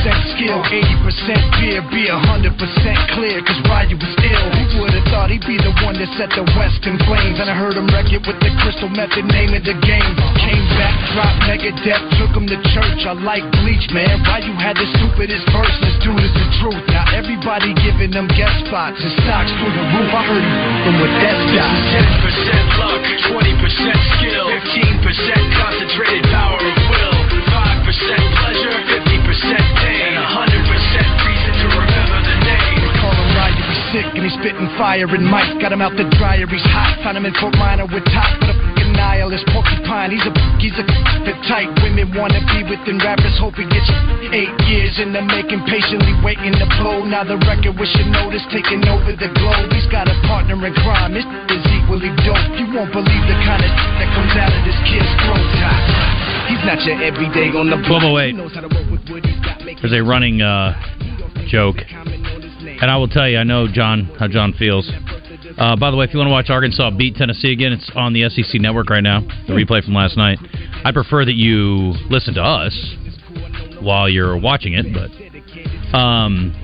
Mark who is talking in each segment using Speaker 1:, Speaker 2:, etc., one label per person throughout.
Speaker 1: 20% skill, 80% fear, be 100% clear, cause Ryu was ill. Who would've thought he'd be the one that set the West in flames? And I heard him wreck it with the crystal method, name of the game. Came back, dropped Megadeth, took him to church. I like Bleach, man. Ryu had the stupidest verse, this dude is the truth. Now everybody giving them guest spots and stocks through the roof. I heard him with that stock.
Speaker 2: 10% luck, 20% skill, 15% concentrated power of will,
Speaker 1: sick and he's spitting fire and Mike got him out the dryer, he's hot. Found him in Fort Minor with top for the fucking nihilist porcupine. He's a he's a the type women wanna be within rappers. Hope he gets eight years in the making, patiently waiting to blow. Now the record with your notice taking over the globe. He's got a partner in crime. This is equally dope. You won't believe the kind of that comes out of this kid's throat. He's not your everyday on the block.
Speaker 3: 1208.
Speaker 1: He knows how to work with what he's got. Make
Speaker 3: There's a running uh, joke, and I will tell you, I know John how John feels. Uh, by the way, if you want to watch Arkansas beat Tennessee again, it's on the SEC network right now. The replay from last night. I prefer that you listen to us while you're watching it, but um,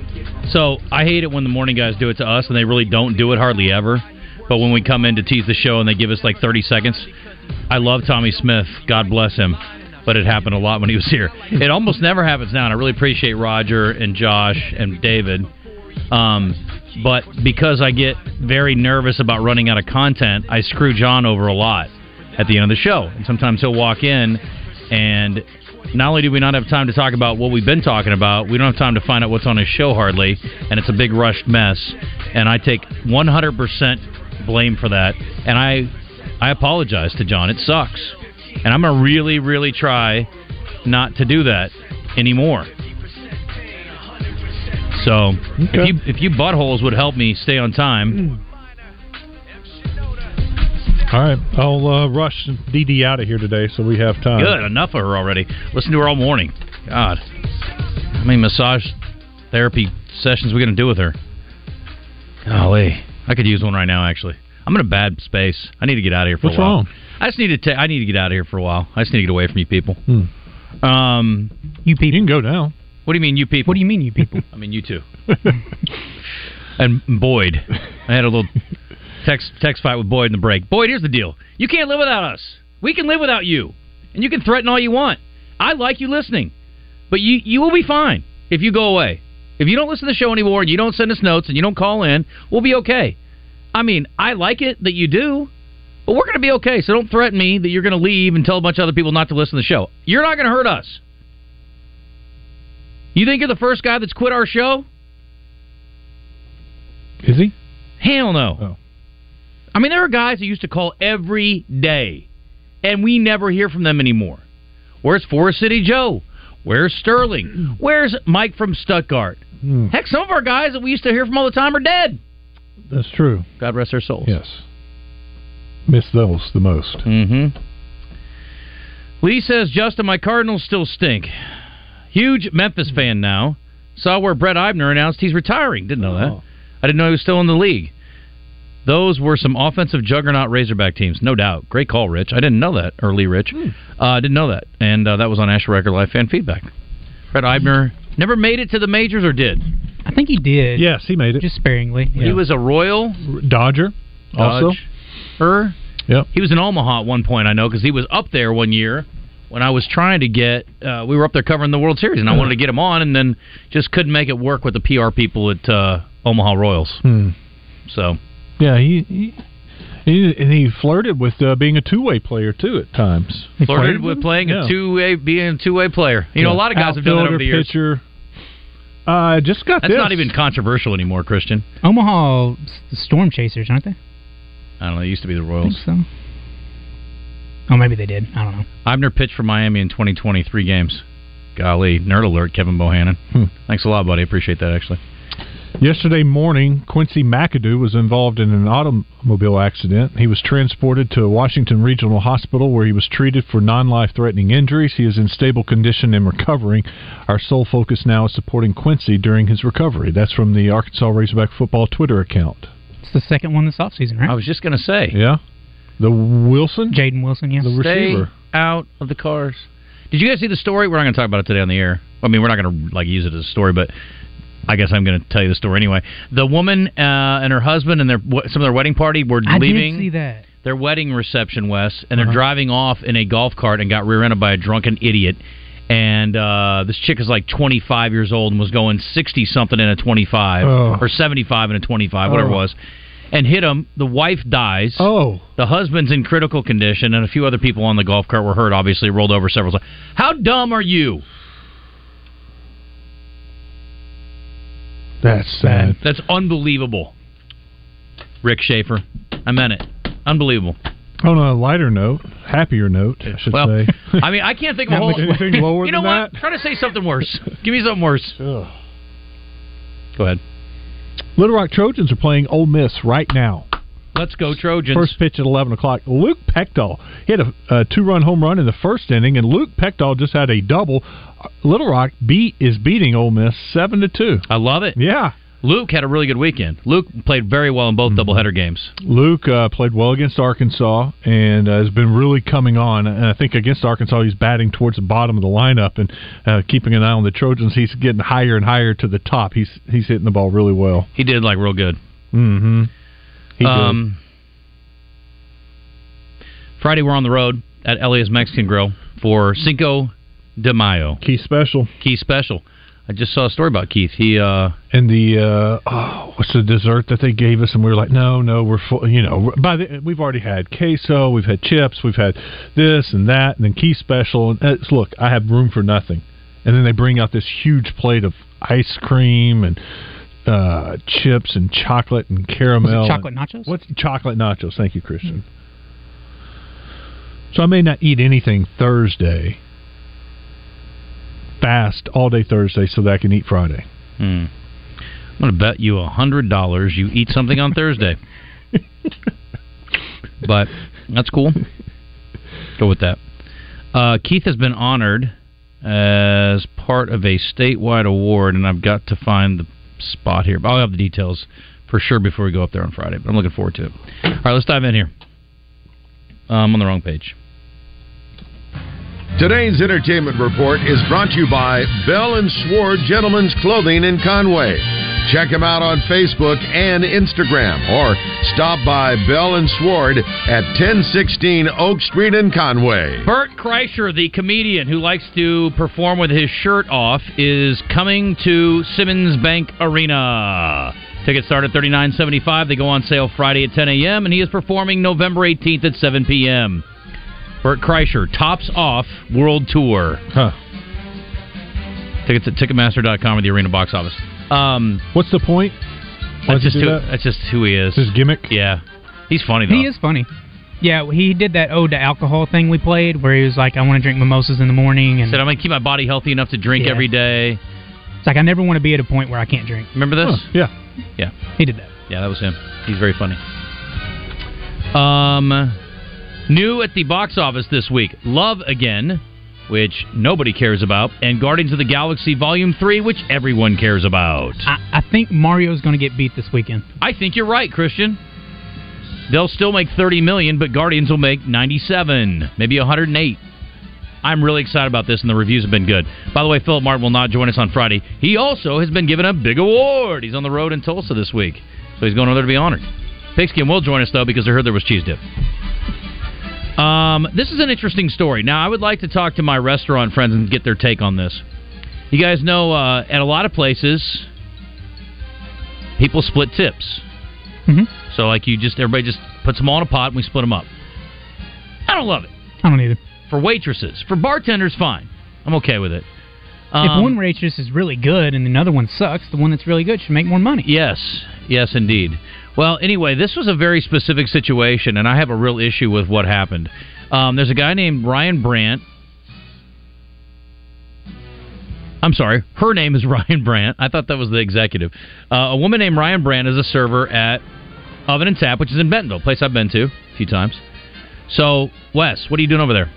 Speaker 3: so I hate it when the morning guys do it to us, and they really don't do it hardly ever. But when we come in to tease the show and they give us like 30 seconds, I love Tommy Smith. God bless him. But it happened a lot when he was here. It almost never happens now, and I really appreciate Roger and Josh and David. Um, but because I get very nervous about running out of content, I screw John over a lot at the end of the show. And sometimes he'll walk in, and not only do we not have time to talk about what we've been talking about, we don't have time to find out what's on his show hardly, and it's a big rushed mess. And I take 100% blame for that, and I I apologize to John. It sucks, and I'm gonna really, really try not to do that anymore. So if you if you buttholes would help me stay on time,
Speaker 4: All right, I'll uh, rush DD out of here today so we have time.
Speaker 3: good enough of her already. Listen to her all morning. God, how many massage therapy sessions we gonna do with her? Golly, I could use one right now. Actually, I'm in a bad space. I need to get out of here for
Speaker 4: What's
Speaker 3: a while.
Speaker 4: wrong?
Speaker 3: I just need to. Ta- I need to get out of here for a while. I just need to get away from you people.
Speaker 4: Hmm.
Speaker 3: Um,
Speaker 5: you people.
Speaker 4: You can go now.
Speaker 3: What do you mean, you people?
Speaker 5: What do you mean, you people?
Speaker 3: I mean, you two. and Boyd. I had a little text text fight with Boyd in the break. Boyd, here's the deal. You can't live without us. We can live without you. And you can threaten all you want. I like you listening. But you you will be fine if you go away. If you don't listen to the show anymore and you don't send us notes and you don't call in, we'll be okay. I mean, I like it that you do, but we're going to be okay. So don't threaten me that you're going to leave and tell a bunch of other people not to listen to the show. You're not going to hurt us. You think you're the first guy that's quit our show?
Speaker 4: Is he?
Speaker 3: Hell no.
Speaker 4: Oh.
Speaker 3: I mean, there are guys that used to call every day, and we never hear from them anymore. Where's Forest City Joe? Where's Sterling? Where's Mike from Stuttgart?
Speaker 4: Hmm.
Speaker 3: Heck, some of our guys that we used to hear from all the time are dead.
Speaker 4: That's true.
Speaker 3: God rest their souls.
Speaker 4: Yes. Miss those the most.
Speaker 3: Mm-hmm. Lee says, Justin, my Cardinals still stink. Huge Memphis fan now. Saw where Brett Eibner announced he's retiring. Didn't know that.
Speaker 4: Oh.
Speaker 3: I didn't know he was still in the league. Those were some offensive juggernaut Razorback teams, no doubt. Great call, Rich. I didn't know that. Early, Rich. Uh, I didn't know that, and uh, that was on Asher Record Live fan feedback. Brett Eibner never made it to the majors, or did?
Speaker 5: I think he did.
Speaker 4: Yes, he made it.
Speaker 5: Just sparingly.
Speaker 3: He was a Royal
Speaker 4: Dodger. Also.
Speaker 3: Dodge. Er,
Speaker 4: Yep.
Speaker 3: he was in Omaha at one point. I know because he was up there one year when I was trying to get. Uh, we were up there covering the World Series, and I wanted to get him on, and then just couldn't make it work with the PR people at uh, Omaha Royals.
Speaker 4: Hmm.
Speaker 3: So
Speaker 4: Yeah, he, he he and he flirted with uh, being a two way player too at times. He
Speaker 3: flirted with playing
Speaker 4: Yeah.
Speaker 3: a two way, being a two way player. You know, a lot of guys have done that over the years.
Speaker 4: Pitcher. Uh, just got
Speaker 3: That's
Speaker 4: this.
Speaker 3: not even controversial anymore, Christian.
Speaker 5: Omaha Storm Chasers, aren't they?
Speaker 3: I don't know. It used to be the
Speaker 5: I think
Speaker 3: Royals.
Speaker 5: so. Oh, maybe they did. I don't know.
Speaker 3: Eibner pitched for Miami in 2023 games. Golly, nerd alert, Kevin Bohannon.
Speaker 4: Hmm.
Speaker 3: Thanks a lot, buddy. Appreciate that, actually.
Speaker 4: Yesterday morning, Quincy McAdoo was involved in an automobile accident. He was transported to Washington Regional Hospital where he was treated for non life threatening injuries. He is in stable condition and recovering. Our sole focus now is supporting Quincy during his recovery. That's from the Arkansas Razorback Football Twitter account.
Speaker 5: It's the second one this offseason, right?
Speaker 3: I was just going to say.
Speaker 4: Yeah? The Wilson?
Speaker 5: Jaden Wilson, yes.
Speaker 4: The
Speaker 3: Stay
Speaker 4: receiver.
Speaker 3: out of the cars. Did you guys see the story? We're not going to talk about it today on the air. I mean, we're not going to like use it as a story, but I guess I'm going to tell you the story anyway. The woman uh, and her husband and their some of their wedding party were
Speaker 5: I
Speaker 3: leaving
Speaker 5: did see that.
Speaker 3: their wedding reception, Wes, and they're
Speaker 4: Uh-huh.
Speaker 3: driving off in a golf cart and got rear-ended by a drunken idiot. And uh, this chick is like 25 years old and was going 60 something in a 25
Speaker 4: Oh.
Speaker 3: or 75 in a 25, whatever it
Speaker 4: Oh.
Speaker 3: was, and hit him. The wife dies.
Speaker 4: Oh.
Speaker 3: The husband's in critical condition, and a few other people on the golf cart were hurt. Obviously, rolled over several times. How dumb are you?
Speaker 4: That's sad.
Speaker 3: That's unbelievable. Rick Schaefer, I meant it. Unbelievable.
Speaker 4: On a lighter note, happier note, I should
Speaker 3: well,
Speaker 4: say.
Speaker 3: I mean, I can't think of a whole.
Speaker 4: anything lower
Speaker 3: you know
Speaker 4: than
Speaker 3: what?
Speaker 4: that?
Speaker 3: Try to say something worse. Give me something worse.
Speaker 4: Ugh.
Speaker 3: Go ahead.
Speaker 4: Little Rock Trojans are playing Ole Miss right now.
Speaker 3: Let's go Trojans.
Speaker 4: First pitch at 11 o'clock. Luke Pechdal hit a, a two-run home run in the first inning, and Luke Pechdal just had a double. Little Rock beat is beating Ole Miss seven to two.
Speaker 3: I love it.
Speaker 4: Yeah,
Speaker 3: Luke had a really good weekend. Luke played very well in both
Speaker 4: Mm-hmm.
Speaker 3: doubleheader games.
Speaker 4: Luke uh, played well against Arkansas and uh, has been really coming on. And I think against Arkansas, he's batting towards the bottom of the lineup and uh, keeping an eye on the Trojans. He's getting higher and higher to the top. He's he's hitting the ball really well.
Speaker 3: He did like real good.
Speaker 4: Mm-hmm. He did.
Speaker 3: Um, Friday we're on the road at Elia's Mexican Grill for Cinco de Mayo.
Speaker 4: Key special.
Speaker 3: Key special. I just saw a story about Keith. He uh
Speaker 4: and the uh, oh, what's the dessert that they gave us? And we were like, no, no, we're full. You know, by the we've already had queso, we've had chips, we've had this and that, and then Keith special. And it's, look, I have room for nothing. And then they bring out this huge plate of ice cream and uh, chips and chocolate and caramel.
Speaker 5: Was it chocolate
Speaker 4: and-
Speaker 5: nachos?
Speaker 4: What's chocolate nachos? Thank you, Christian. So I may not eat anything Thursday. Fast all day Thursday so that I can eat Friday.
Speaker 3: hmm. I'm gonna bet you a hundred dollars you eat something on Thursday. but that's cool. Go with that. Uh, Keith has been honored as part of a statewide award, and I've got to find the spot here. But I'll have the details for sure before we go up there on Friday. But I'm looking forward to it. All right, let's dive in here. I'm on the wrong page.
Speaker 6: Today's entertainment report is brought to you by Bell and Sword Gentlemen's Clothing in Conway. Check them out on Facebook and Instagram or stop by Bell and Sword at 1016 Oak Street in Conway.
Speaker 3: Bert Kreischer, the comedian who likes to perform with his shirt off, is coming to Simmons Bank Arena. Tickets start at thirty nine seventy five. They go on sale Friday at ten a.m. and he is performing November eighteenth at seven p.m. Bert Kreischer tops off World Tour.
Speaker 4: Huh.
Speaker 3: Tickets at Ticketmaster.com or the Arena box office. Um,
Speaker 4: What's the point? Why
Speaker 3: that's just who,
Speaker 4: that?
Speaker 3: that's just who he is.
Speaker 4: His gimmick?
Speaker 3: Yeah, he's funny though.
Speaker 5: He is funny. Yeah, he did that ode to alcohol thing we played, where he was like, "I want to drink mimosas in the morning," and
Speaker 3: Said I'm gonna keep my body healthy enough to drink
Speaker 5: Yeah.
Speaker 3: every day.
Speaker 5: it's like I never want to be at a point where I can't drink.
Speaker 3: Remember this?
Speaker 4: Huh, yeah.
Speaker 3: Yeah.
Speaker 5: He did that.
Speaker 3: Yeah, that was him. He's very funny. Um, new at the box office this week. Love Again which nobody cares about, and Guardians of the Galaxy Volume 3, which everyone cares about.
Speaker 5: I, I think Mario's going to get beat this weekend.
Speaker 3: I think you're right, Christian. They'll still make 30 million, but Guardians will make 97, maybe 108. I'm really excited about this, and the reviews have been good. By the way, Philip Martin will not join us on Friday. He also has been given a big award. He's on the road in Tulsa this week, so he's going over there to be honored. Pigskin will join us though because I heard there was cheese dip. Um, this is an interesting story. Now, I would like to talk to my restaurant friends and get their take on this. You guys know, uh, at a lot of places, people split tips.
Speaker 5: Mm-hmm.
Speaker 3: So, like, you just everybody just puts them all in a pot and we split them up. I don't love it.
Speaker 5: I don't either.
Speaker 3: For waitresses, for bartenders, fine. I'm okay with it.
Speaker 5: if
Speaker 3: Um,
Speaker 5: one waitress is really good and another one sucks, the one that's really good should make more money.
Speaker 3: Yes, yes, indeed. Well, anyway, this was a very specific situation, and I have a real issue with what happened. Um, there's a guy named Ryan Brandt. I'm sorry, her name is Ryan Brandt. I thought that was the executive. Uh, a woman named Ryan Brandt is a server at Oven and Tap, which is in Bentonville, a place I've been to a few times. So, Wes, what are you doing over there?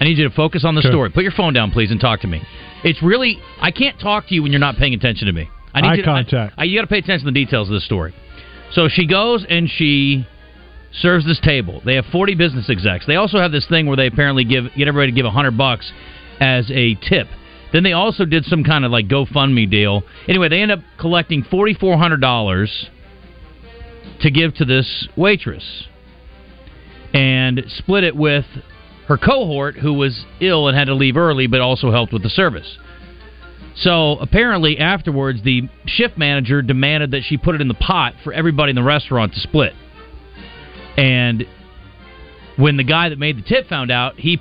Speaker 3: I need you to focus on the
Speaker 4: Sure.
Speaker 3: story. Put your phone down, please, and talk to me. It's really I can't talk to you when you're not paying attention to me. I need
Speaker 4: Eye
Speaker 3: you to, I-
Speaker 4: contact.
Speaker 3: I, you got to pay attention to the details of this story. So she goes and she serves this table. They have 40 business execs. They also have this thing where they apparently give get everybody to give 100 bucks as a tip. Then they also did some kind of like GoFundMe deal. Anyway, they end up collecting $4400 to give to this waitress and split it with her cohort who was ill and had to leave early but also helped with the service. So apparently, afterwards, the shift manager demanded that she put it in the pot for everybody in the restaurant to split. And when the guy that made the tip found out, he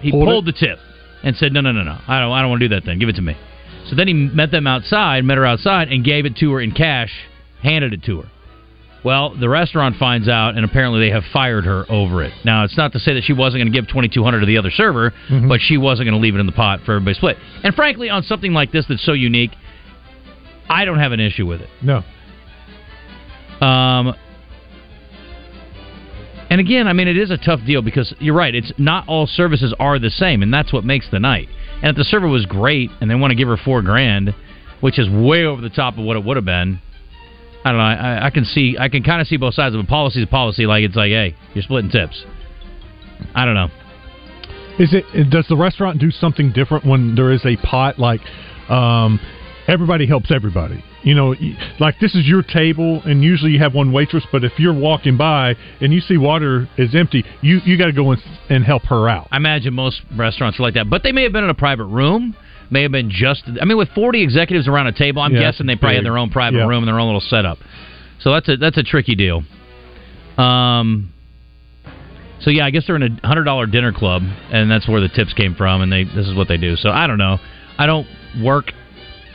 Speaker 3: he
Speaker 4: Pulled
Speaker 3: pulled, the tip and said, "No, no, no, no, I don't, I don't want to do that. Then give it to me." So then he met them outside, met her outside, and gave it to her in cash, handed it to her. Well, the restaurant finds out, and apparently they have fired her over it. Now, it's not to say that she wasn't going to give twenty two hundred to the other server, but she wasn't going to leave it in the pot for everybody to split. And frankly, on something like this that's so unique, I don't have an issue with it.
Speaker 4: No.
Speaker 3: Um, and again, I mean, it is a tough deal because you're right. It's not all services are the same, and that's what makes the night. And if the server was great and they want to give her four grand, which is way over the top of what it would have been, I don't know. I, I can see, I can kind of see both sides of a policy. is policy. Like it's like, hey, you're splitting tips. I don't know.
Speaker 4: Is it? Does the restaurant do something different when there is a pot? Like, um, everybody helps everybody. You know, like this is your table, and usually you have one waitress. But if you're walking by and you see water is empty, you you got to go and, and help her out.
Speaker 3: I imagine most restaurants are like that, but they may have been in a private room. May have been just. I mean, with forty executives around a table, I'm
Speaker 4: Yeah,
Speaker 3: guessing they probably
Speaker 4: big.
Speaker 3: had their own private
Speaker 4: Yeah.
Speaker 3: room and their own little setup. So that's a that's a tricky deal. Um. So yeah, I guess they're in a hundred dollar dinner club, and that's where the tips came from, and they this is what they do. So I don't know. I don't work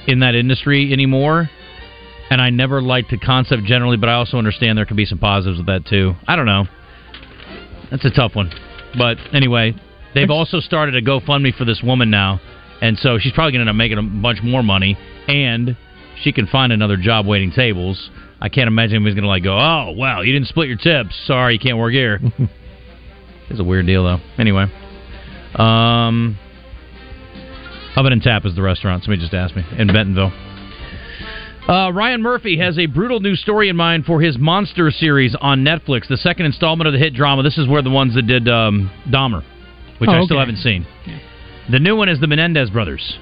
Speaker 3: in that industry anymore, and I never liked the concept generally, but I also understand there could be some positives with that too. I don't know. That's a tough one, but anyway, they've also started a GoFundMe for this woman now, and so she's probably going to end up making a bunch more money, and she can find another job waiting tables. I can't imagine anybody's going to like go, oh wow, you didn't split your tips. Sorry, you can't work here. it's a weird deal though. Anyway, um, Oven and Tap is the restaurant. Somebody just asked me in Bentonville. Uh, Ryan Murphy has a brutal new story in mind for his Monster series on Netflix, the second installment of the hit drama. This is where the ones that did um, Dahmer, which
Speaker 5: Oh,
Speaker 3: I still
Speaker 5: okay.
Speaker 3: haven't seen. The new one is the Menendez brothers.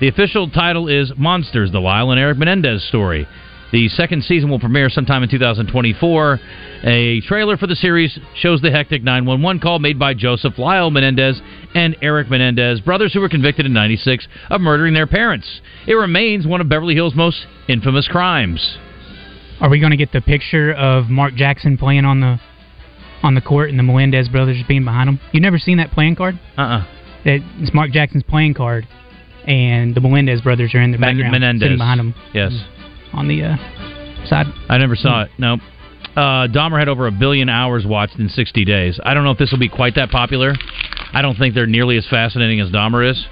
Speaker 3: The official title is Monsters: The Lyle and Eric Menendez Story. The second season will premiere sometime in 2024. A trailer for the series shows the hectic 911 call made by Joseph Lyle Menendez and Eric Menendez, brothers who were convicted in 96 of murdering their parents. It remains one of Beverly Hills' most infamous crimes.
Speaker 5: Are we going to get the picture of Mark Jackson playing on the on the court and the Melendez brothers being behind him? You never seen that playing card?
Speaker 3: Uh-uh.
Speaker 5: That it's Mark Jackson's playing card, and the Melendez brothers are in the
Speaker 3: Men-
Speaker 5: background,
Speaker 3: Menendez.
Speaker 5: sitting behind him
Speaker 3: Yes.
Speaker 5: on the uh, side.
Speaker 3: I never saw it. No. Uh, Dahmer had over a billion hours watched in 60 days. I don't know if this will be quite that popular. I don't think they're nearly as fascinating as Dahmer is.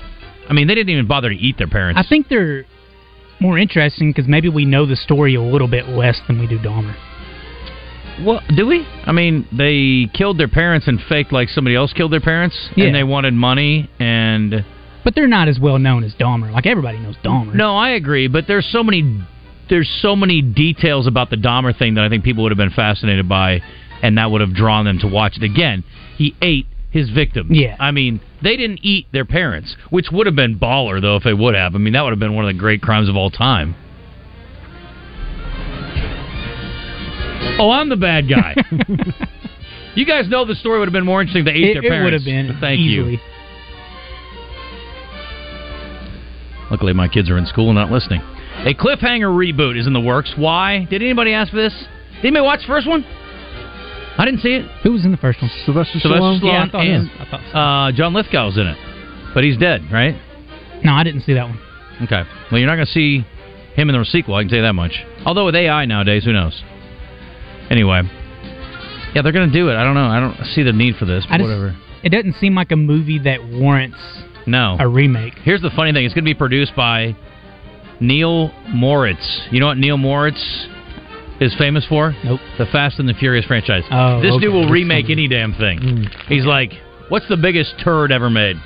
Speaker 3: I mean, they didn't even bother to eat their parents.
Speaker 5: I think they're more interesting because maybe we know the story a little bit less than we do Dahmer.
Speaker 3: Well, do we? I mean, they killed their parents and faked like somebody else killed their parents,
Speaker 5: Yeah.
Speaker 3: and they wanted money. And
Speaker 5: But they're not as well known as Dahmer. Like everybody knows Dahmer.
Speaker 3: no, I agree. But there's so many, there's so many details about the Dahmer thing that I think people would have been fascinated by, and that would have drawn them to watch it again. He ate his victim.
Speaker 5: Yeah.
Speaker 3: I mean, they didn't eat their parents, which would have been baller though if they would have. I mean, that would have been one of the great crimes of all time. Oh, I'm the bad guy. you guys know the story would have been more interesting if they ate
Speaker 5: It,
Speaker 3: their
Speaker 5: it would have been
Speaker 3: Thank
Speaker 5: easily.
Speaker 3: you. Luckily, my kids are in school and not listening. A cliffhanger reboot is in the works. Why? Did anybody ask for this? Did anybody watch the first one? I didn't see it.
Speaker 5: Who was in the first one?
Speaker 4: Sylvester
Speaker 3: Sylvester
Speaker 4: Stallone.
Speaker 3: Stallone
Speaker 5: Yeah, I thought
Speaker 3: and
Speaker 5: so. I thought so.
Speaker 3: uh, John Lithgow's in it, but he's dead, right?
Speaker 5: No, I didn't see that one.
Speaker 3: Okay. Well, you're not going to see him in the sequel. I can tell you that much. Although with AI nowadays, who knows? Anyway, yeah, they're going to do it. I don't know. I don't see the need for this. But
Speaker 5: just,
Speaker 3: whatever.
Speaker 5: It doesn't seem like a movie that warrants
Speaker 3: No.
Speaker 5: a remake.
Speaker 3: Here's the funny thing: it's going to be produced by Neil Moritz. You know what Neil Moritz is famous for?
Speaker 5: Nope.
Speaker 3: The Fast and the Furious franchise.
Speaker 5: Oh,
Speaker 3: this
Speaker 5: okay.
Speaker 3: dude will remake any damn thing. Hmm. He's like, "What's the biggest turd ever made?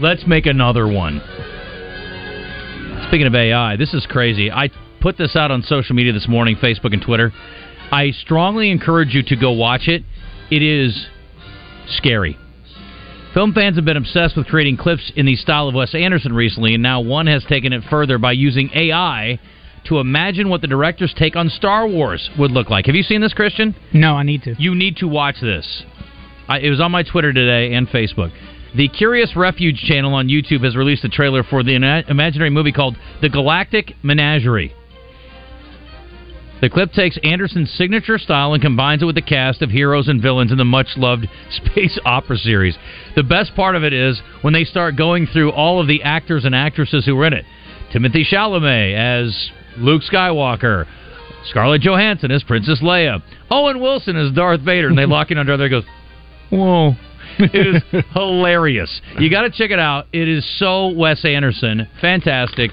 Speaker 3: Let's make another one." Speaking of AI, this is crazy. I put this out on social media this morning, Facebook and Twitter. I strongly encourage you to go watch it. It is scary. Film fans have been obsessed with creating clips in the style of Wes Anderson recently, and now one has taken it further by using AI to imagine what the director's take on Star Wars would look like. Have you seen this, Christian?
Speaker 5: No, I need to.
Speaker 3: You need to watch this. I, it was on my Twitter today and Facebook. The Curious Refuge channel on YouTube has released a trailer for the ima- imaginary movie called The Galactic Menagerie. The clip takes Anderson's signature style and combines it with the cast of heroes and villains in the much loved space opera series. The best part of it is when they start going through all of the actors and actresses who were in it. Timothy Chalamet as Luke Skywalker, Scarlett Johansson as Princess Leia, Owen Wilson as Darth Vader, and they lock in under there. And goes, whoa. it is hilarious. You got to check it out. It is so Wes Anderson, fantastic,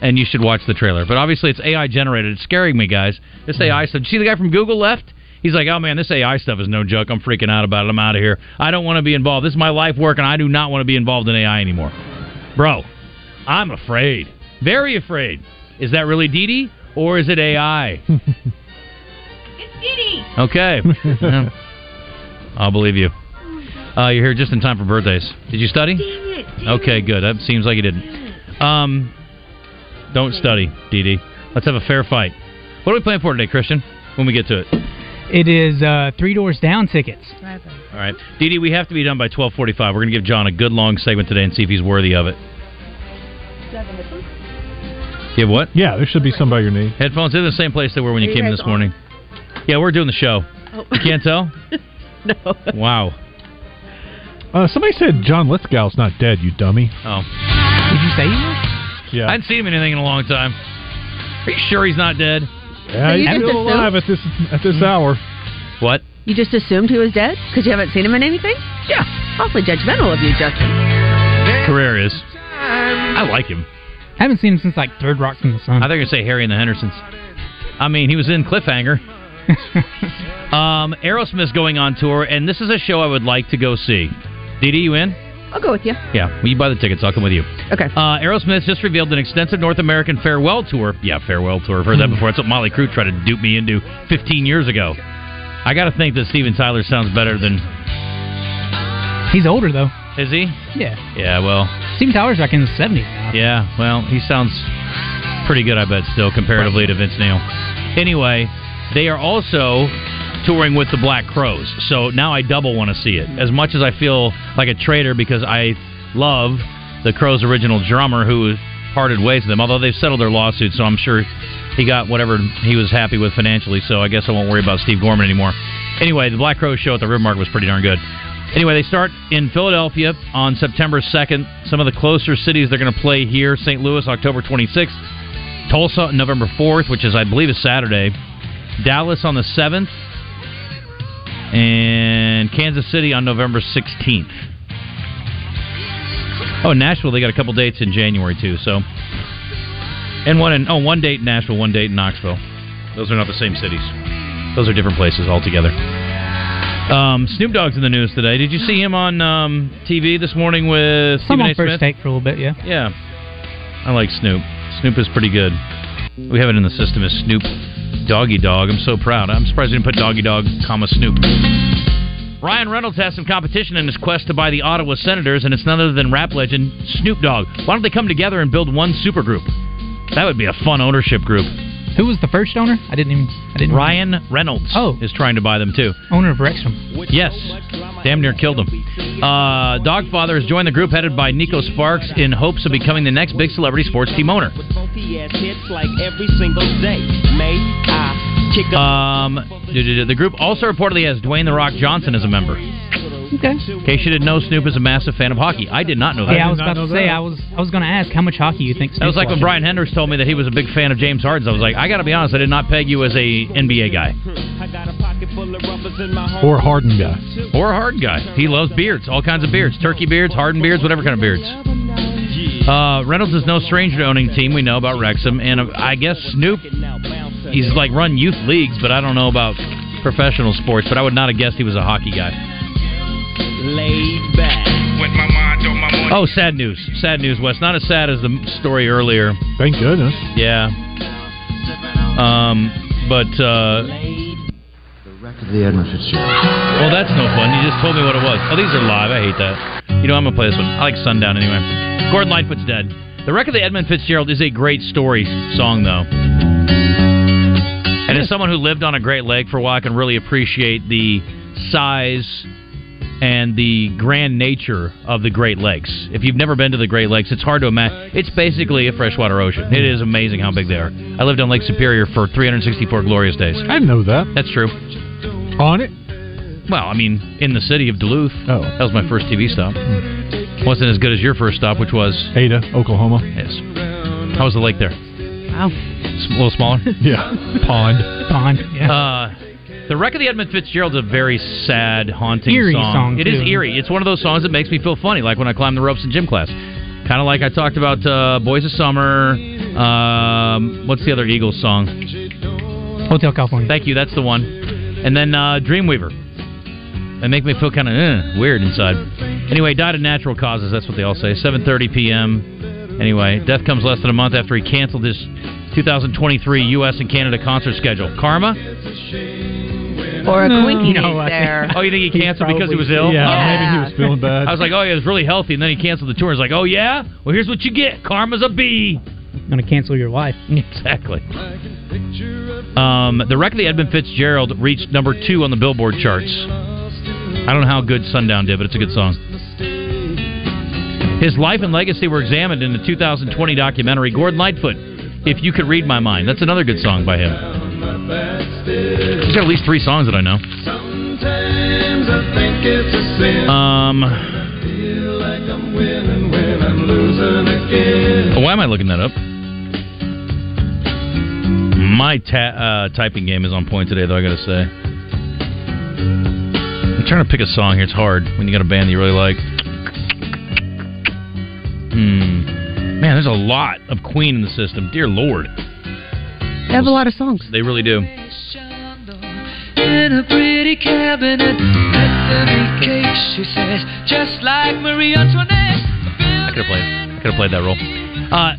Speaker 3: and you should watch the trailer. But obviously, it's AI generated. It's scaring me, guys. This AI stuff. See the guy from Google left? He's like, oh man, this AI stuff is no joke. I'm freaking out about it. I'm out of here. I don't want to be involved. This is my life work, and I do not want to be involved in AI anymore. Bro, I'm afraid. Very afraid. Is that really Dee Dee, or is it AI? It's Didi. Okay. Yeah. I'll believe you. Uh, you're here just in time for birthdays. Did you study? Okay, good. That seems like you didn't. Um, don't study, Dee Dee. Let's have a fair fight. What are we playing for today, Christian? When we get to it.
Speaker 5: It is uh, Three Doors Down tickets.
Speaker 3: All right, Dee Dee, we have to be done by 12:45. We're going to give John a good long segment today and see if he's worthy of it. You have what?
Speaker 4: Yeah, there should be some by your name.
Speaker 3: Headphones. In the same place they were when you
Speaker 7: Are you
Speaker 3: came in
Speaker 7: guys
Speaker 3: this morning. Yeah, we're doing the show.
Speaker 7: Oh.
Speaker 3: You can't tell?
Speaker 7: no.
Speaker 3: Wow.
Speaker 4: Uh, somebody said John Lithgow's not dead, you dummy.
Speaker 3: Oh.
Speaker 5: Did you say he was?
Speaker 4: Yeah.
Speaker 3: I hadn't seen him in anything in a long time. Are you sure he's not dead?
Speaker 4: yeah,
Speaker 7: So you
Speaker 4: he's
Speaker 7: just
Speaker 4: still
Speaker 7: assume-
Speaker 4: alive at this at this hour.
Speaker 3: What?
Speaker 7: You just assumed he was dead because you haven't seen him in anything? Yeah. Awfully judgmental of you, Justin.
Speaker 3: Career is. I like him.
Speaker 5: I haven't seen him since like Third Rock from the Sun.
Speaker 3: I think I say Harry and the Hendersons. I mean, he was in Cliffhanger. um, Aerosmith's going on tour, and this is a show I would like to go see. Dee Dee, you in?
Speaker 7: I'll go with you.
Speaker 3: Yeah, will you buy the tickets? I'll come with you.
Speaker 7: Okay.
Speaker 3: Uh, Aerosmith just revealed an extensive North American farewell tour. Yeah, farewell tour. I've heard that before. That's what Molly Crew tried to dupe me into 15 years ago. I got to think that Steven Tyler sounds better than.
Speaker 5: He's older though.
Speaker 3: Is he?
Speaker 5: Yeah.
Speaker 3: Yeah, well,
Speaker 5: Steven Tyler's like in the seventies now.
Speaker 3: yeah, well, he sounds pretty good, I bet, still, comparatively to Vince Neil. Anyway, they are also touring with the Black Crows, so now I double want to see it. As much as I feel like a traitor because I love the Crows' original drummer who parted ways with them, although they've settled their lawsuit, so I'm sure he got whatever he was happy with financially, so I guess I won't worry about Steve Gorman anymore. Anyway, the Black Crows show at the River Market was pretty darn good. Anyway, they start in Philadelphia on September 2nd. Some of the closer cities they're going to play here St. Louis, October 26th. Tulsa, November 4th, which is, I believe, is Saturday. Dallas on the 7th. And Kansas City on November 16th. Oh, Nashville, they got a couple dates in January, too, so. And one in, oh, one date in Nashville, one date in Knoxville. Those are not the same cities. Those are different places altogether. Um, Snoop Dogg's in the news today. Did you see him on um, TV this morning with Stephen A.
Speaker 5: first take for a little bit, yeah.
Speaker 3: Yeah, I like Snoop. Snoop is pretty good. We have it in the system as Snoop Doggy Dog. I'm so proud. I'm surprised we didn't put Doggy Dog, comma Snoop. Ryan Reynolds has some competition in his quest to buy the Ottawa Senators, and it's none other than rap legend Snoop Dogg. Why don't they come together and build one supergroup? That would be a fun ownership group.
Speaker 5: Who was the first owner? I didn't even. I didn't.
Speaker 3: Ryan Reynolds
Speaker 5: Oh.
Speaker 3: is trying to buy them too.
Speaker 5: Owner of Wrexham.
Speaker 3: Yes, damn near killed him. Uh, Dogfather has joined the group headed by Nico Sparks in hopes of becoming the next big celebrity sports team owner. Um, the group also reportedly has Dwayne the Rock Johnson as a member.
Speaker 5: Okay.
Speaker 3: In case you didn't know, Snoop is a massive fan of hockey. I did not know that.
Speaker 5: Yeah, I was about to say. I was. I was going to ask how much hockey you think. Snoop is?
Speaker 3: That was
Speaker 5: Snoop's
Speaker 3: like when. Brian Hendricks told me that he was a big fan of James Harden. I was like, I got to be honest, I did not peg you as a NBA guy
Speaker 4: Or Harden guy.
Speaker 3: or a Harden guy. He loves beards, all kinds of beards, turkey beards, Harden beards, whatever kind of beards. Uh, Reynolds is no stranger to owning team. We know about Wrexham, and uh, I guess Snoop, he's like run youth leagues, but I don't know about professional sports. But I would not have guessed he was a hockey guy.
Speaker 2: Laid back. With my mind on my money.
Speaker 3: Oh, sad news. Sad news, Wes. Not as sad as the story earlier.
Speaker 4: Thank goodness.
Speaker 3: Yeah. Um, but uh,
Speaker 8: The Wreck of the Edmund Fitzgerald.
Speaker 3: well, that's no fun. You just told me what it was. Oh, these are live. I hate that. You know, I'm gonna play this one. I like Sundown anyway. Gordon Lightfoot's dead. The Wreck of the Edmund Fitzgerald is a great story song, though. And as someone who lived on a Great Lake for a while, I can really appreciate the size and the grand nature of the Great Lakes. If you've never been to the Great Lakes, it's hard to imagine. It's basically a freshwater ocean. It is amazing how big they are. I lived on Lake Superior for 364 glorious days.
Speaker 4: I know that.
Speaker 3: That's true.
Speaker 4: On it?
Speaker 3: Well, I mean, in the city of Duluth.
Speaker 4: Oh.
Speaker 3: That was my first TV stop. Wasn't as good as your first stop, which was
Speaker 4: Ada, Oklahoma.
Speaker 3: yes. How was the lake there?
Speaker 5: Wow.
Speaker 3: A little smaller.
Speaker 4: Yeah. Pond.
Speaker 5: Pond. Yeah.
Speaker 3: Uh, the wreck of the Edmund Fitzgerald's a very sad, haunting
Speaker 5: Eerie
Speaker 3: song.
Speaker 5: song,
Speaker 3: It is eerie. It's one of those songs that makes me feel funny, like when I climb the ropes in gym class. Kind of like I talked about uh, Boys of Summer. Um, what's the other Eagles song?
Speaker 5: Hotel California.
Speaker 3: Thank you. That's the one. And then uh, Dreamweaver. They make me feel kind of eh, weird inside. Anyway, died of natural causes. That's what they all say. 7:30 p.m. Anyway, death comes less than a month after he canceled his 2023 U.S. and Canada concert schedule. Karma?
Speaker 7: Or a
Speaker 5: No,
Speaker 7: Quinky
Speaker 5: no,
Speaker 7: there.
Speaker 3: Oh, you think he
Speaker 5: He's
Speaker 3: canceled because he was ill?
Speaker 4: Yeah,
Speaker 7: Yeah.
Speaker 4: maybe he was feeling bad.
Speaker 3: I was like, oh, he was really healthy, and then he canceled the tour. He's like, oh yeah, well here's what you get. Karma's a B.
Speaker 5: going to cancel your life.
Speaker 3: Exactly. Um, the wreck of the Edmund Fitzgerald reached number two on the Billboard charts. I don't know how good Sundown did, but it's a good song. His life and legacy were examined in the 2020 documentary Gordon Lightfoot. If you could read my mind, that's another good song by him. He's got at least three songs that I know. Sometimes I think it's a sin. Um, Like why am I looking that up? My ta- uh, typing game is on point today, though. I gotta say. I'm trying to pick a song here. It's hard when you got a band that you really like. Hmm. Man, there's a lot of Queen in the system. Dear Lord,
Speaker 7: They have a lot of songs.
Speaker 3: they really do.
Speaker 2: In a pretty cabinet, Bethany cake, she says, just like Marie Antoinette.
Speaker 3: I could have played. I could have played that role. Uh,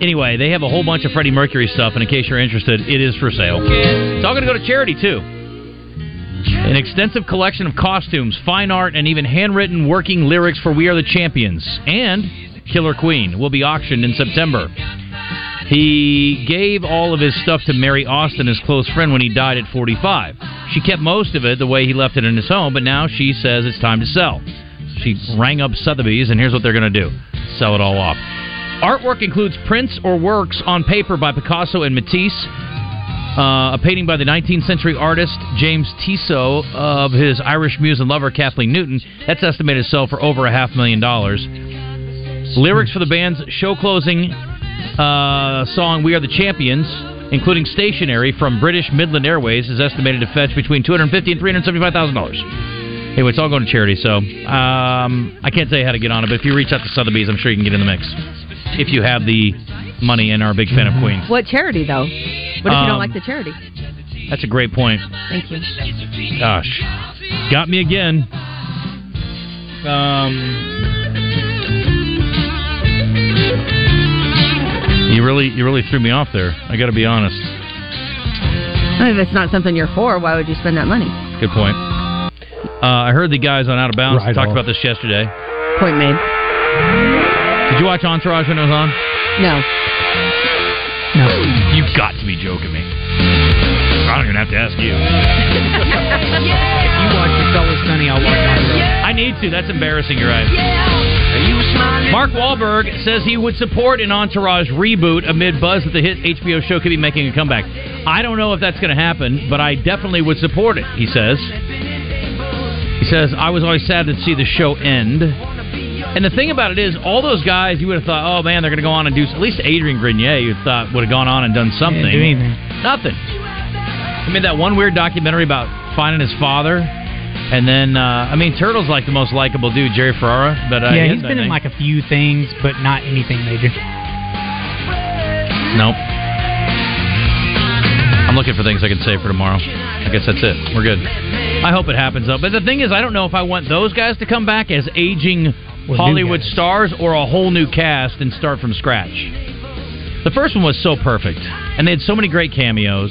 Speaker 3: anyway, they have a whole bunch of Freddie Mercury stuff, and in case you're interested, it is for sale. It's all going to go to charity too. An extensive collection of costumes, fine art, and even handwritten working lyrics for "We Are the Champions" and "Killer Queen" will be auctioned in September. He gave all of his stuff to Mary Austin, his close friend, when he died at 45. She kept most of it the way he left it in his home, but now she says it's time to sell. She rang up Sotheby's, and here's what they're going to do sell it all off. Artwork includes prints or works on paper by Picasso and Matisse, uh, a painting by the 19th century artist James Tissot of his Irish muse and lover Kathleen Newton. That's estimated to sell for over a half million dollars. Lyrics for the band's show closing uh, song "We Are the Champions," including stationery from British Midland Airways, is estimated to fetch between two hundred fifty and three hundred seventy-five thousand dollars. Anyway, it's all going to charity, so um, I can't tell you how to get on it. But if you reach out to Sotheby's, I'm sure you can get in the mix if you have the money and are a big fan of Queen.
Speaker 7: What charity though? What if you
Speaker 3: Um,
Speaker 7: don't like the charity?
Speaker 3: That's a great point.
Speaker 7: Thank you.
Speaker 3: Gosh, got me again. Um, really, you really threw me off there. I got to be honest.
Speaker 7: I mean, if it's not something you're for, why would you spend that money?
Speaker 3: Good point. Uh, I heard the guys on Out of Bounds
Speaker 4: Right
Speaker 3: talked
Speaker 4: on.
Speaker 3: about this yesterday.
Speaker 7: Point made.
Speaker 3: Did you watch Entourage when it was on?
Speaker 7: No.
Speaker 5: No.
Speaker 3: You've got to be joking me. I don't even have to ask you.
Speaker 5: If you watch It's Always Sunny, I'll watch Entourage.
Speaker 3: I need to. That's embarrassing. You're right. Mark Wahlberg says he would support an Entourage reboot amid buzz that the hit HBO show could be making a comeback. I don't know if that's going to happen, but I definitely would support it, he says. He says, I was always sad to see the show end. And the thing about it is, all those guys, you would have thought, oh man, they're going to go on and do, at least Adrian Grenier, you thought would have gone on and done something.
Speaker 5: Do.
Speaker 3: Nothing. He made that one weird documentary about finding his father. And then, uh, I mean, Turtle's like the most likable dude, Jerry Ferrara. But uh,
Speaker 5: yeah,
Speaker 3: he
Speaker 5: he's been in like a few things, but not anything major.
Speaker 3: Nope. I'm looking for things I can say for tomorrow. I guess that's it. We're good. I hope it happens though. But the thing is, I don't know if I want those guys to come back as aging Hollywood stars or a whole new cast and start from scratch. The first one was so perfect, and they had so many great cameos.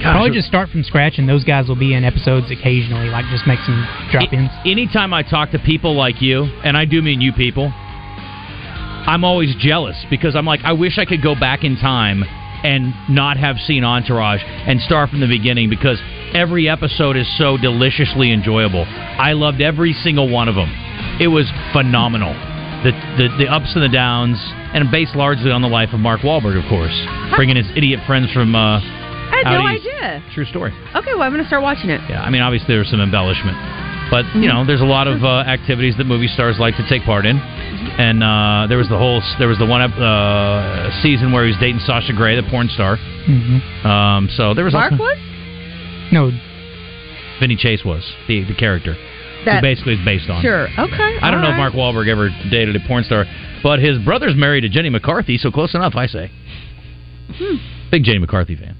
Speaker 3: Gosh,
Speaker 5: Probably just start from scratch, and those guys will be in episodes occasionally, like just make some drop-ins.
Speaker 3: Anytime I talk to people like you, and I do mean you people, I'm always jealous because I'm like, I wish I could go back in time and not have seen Entourage and start from the beginning because every episode is so deliciously enjoyable. I loved every single one of them. It was phenomenal. The, the the ups and the downs, and based largely on the life of Mark Wahlberg, of course, bringing his idiot friends from. Uh,
Speaker 7: I had
Speaker 3: out
Speaker 7: no
Speaker 3: east.
Speaker 7: idea.
Speaker 3: True story.
Speaker 7: Okay, well, I'm going to start watching it.
Speaker 3: Yeah, I mean, obviously there's some embellishment, but you know, there's a lot of uh, activities that movie stars like to take part in. And uh, there was the whole, there was the one ep- uh, season where he was dating Sasha Grey, the porn star.
Speaker 5: hmm
Speaker 3: Um, so there was
Speaker 7: Mark
Speaker 3: also,
Speaker 7: was?
Speaker 5: No,
Speaker 3: Vinny Chase was the the character.
Speaker 7: That,
Speaker 3: who basically is based on.
Speaker 7: Sure. Okay.
Speaker 3: I don't know
Speaker 7: all
Speaker 3: if Mark
Speaker 7: right.
Speaker 3: Wahlberg ever dated a porn star, but his brother's married to Jenny McCarthy, so close enough, I say.
Speaker 7: Hmm.
Speaker 3: Big Jenny McCarthy fan.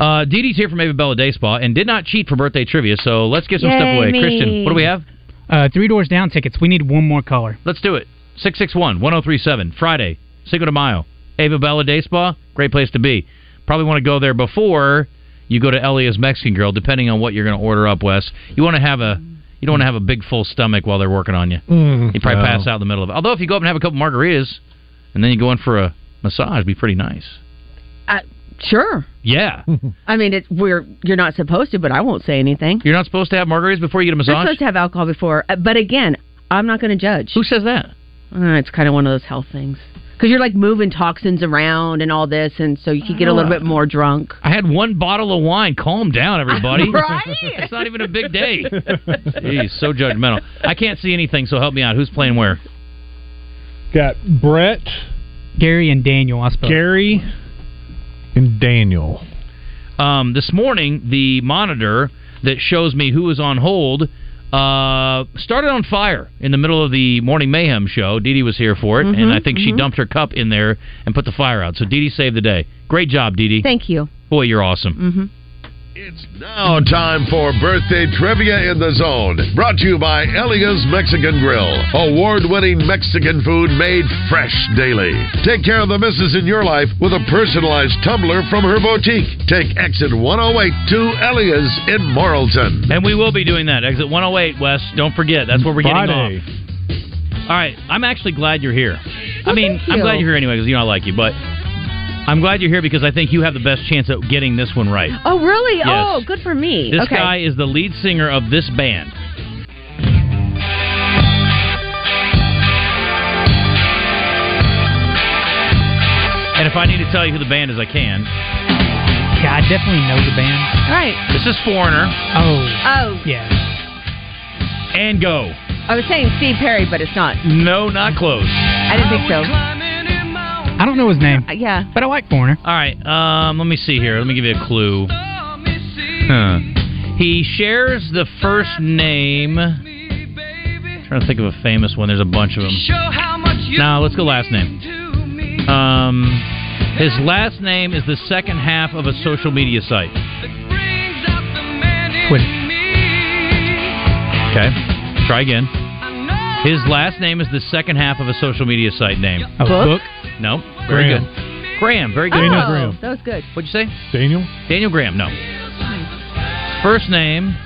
Speaker 3: Uh, Dee Dee's here from Ava Bella Day Spa and did not cheat for birthday trivia, so let's give some stuff away.
Speaker 7: me.
Speaker 3: Christian, what do we have?
Speaker 5: uh, Three Doors Down tickets. We need one more caller.
Speaker 3: Let's do it. 661 1037, Friday, Cinco de Mayo. Ava Bella Day Spa, great place to be. Probably want to go there before you go to Elia's Mexican Grill, depending on what you're going to order up, Wes. You want to have a. You don't want to have a big full stomach while they're working on you.
Speaker 4: Mm,
Speaker 3: You probably
Speaker 4: no.
Speaker 3: pass out in the middle of it. Although if you go up and have a couple margaritas, and then you go in for a massage, it'd be pretty nice.
Speaker 7: Sure.
Speaker 3: Yeah,
Speaker 7: I mean, it's we're you're not supposed to, but I won't say anything.
Speaker 3: you're not supposed to have margaritas before you get a
Speaker 7: You're
Speaker 3: massage.
Speaker 7: supposed to have alcohol before, uh, but again, I'm not going to judge.
Speaker 3: Who says that?
Speaker 7: Uh, it's kind of one of those health things because you're like moving toxins around and all this, and so you could get a little bit more drunk.
Speaker 3: I had one bottle of wine. Calm down, everybody.
Speaker 7: Right?
Speaker 3: It's not even a big day. Jeez, so judgmental. I can't see anything, so help me out. Who's playing where?
Speaker 4: Got Brett,
Speaker 5: Gary and Daniel, I suppose.
Speaker 4: Gary, and Daniel.
Speaker 3: Um, this morning, the monitor that shows me who is on hold uh, started on fire in the middle of the morning mayhem show. Dee Dee was here for it, and
Speaker 7: Mhm,
Speaker 3: I think she
Speaker 7: mhm.
Speaker 3: dumped her cup in there and put the fire out. So Dee Dee saved the day. Great job, Dee Dee.
Speaker 7: Thank you.
Speaker 3: Boy, you're awesome.
Speaker 7: hmm
Speaker 6: It's now time for birthday trivia in the zone. Brought to you by Elia's Mexican Grill. Award winning Mexican food made fresh daily. Take care of the misses in your life with a personalized tumbler from her boutique. Take exit 108 to Elia's in Morrilton.
Speaker 3: And we will be doing that. Exit 108, Wes. Don't forget. That's where we're getting
Speaker 4: Friday.
Speaker 3: off. All right. I'm actually glad you're here. I mean,
Speaker 7: thank
Speaker 3: I'm glad you're here anyway because you know I like you, but I'm glad you're here because I think you have the best chance at getting this one right.
Speaker 7: Oh, really?
Speaker 3: Yes.
Speaker 7: Oh, good for me.
Speaker 3: This
Speaker 7: okay.
Speaker 3: guy is the lead singer of this band. And if I need to tell you who the band is, I can.
Speaker 5: Yeah, I definitely know the band.
Speaker 7: All right.
Speaker 3: This is Foreigner
Speaker 5: Oh,
Speaker 7: Oh,
Speaker 5: yeah.
Speaker 3: and Go.
Speaker 7: I was saying Steve Perry, but it's not.
Speaker 3: No, not close.
Speaker 7: I didn't think so.
Speaker 5: I don't know his name,
Speaker 7: Uh, yeah.
Speaker 5: but I like Foreigner.
Speaker 3: All right, um, let me see here. Let me give you a clue. Huh. He shares the first name. trying to think of a famous one. There's a bunch of them. Now let's go last name. Um, His last name is the second half of a social media site.
Speaker 5: Twitter.
Speaker 3: Okay. Try again. His last name is the second half of a social media site name.
Speaker 5: A book.
Speaker 3: No. Very
Speaker 4: Graham.
Speaker 3: good. Graham. Very good.
Speaker 4: Daniel
Speaker 7: oh,
Speaker 4: Graham.
Speaker 7: that was good.
Speaker 3: What'd you say?
Speaker 4: Daniel?
Speaker 3: Daniel Graham. No. First name.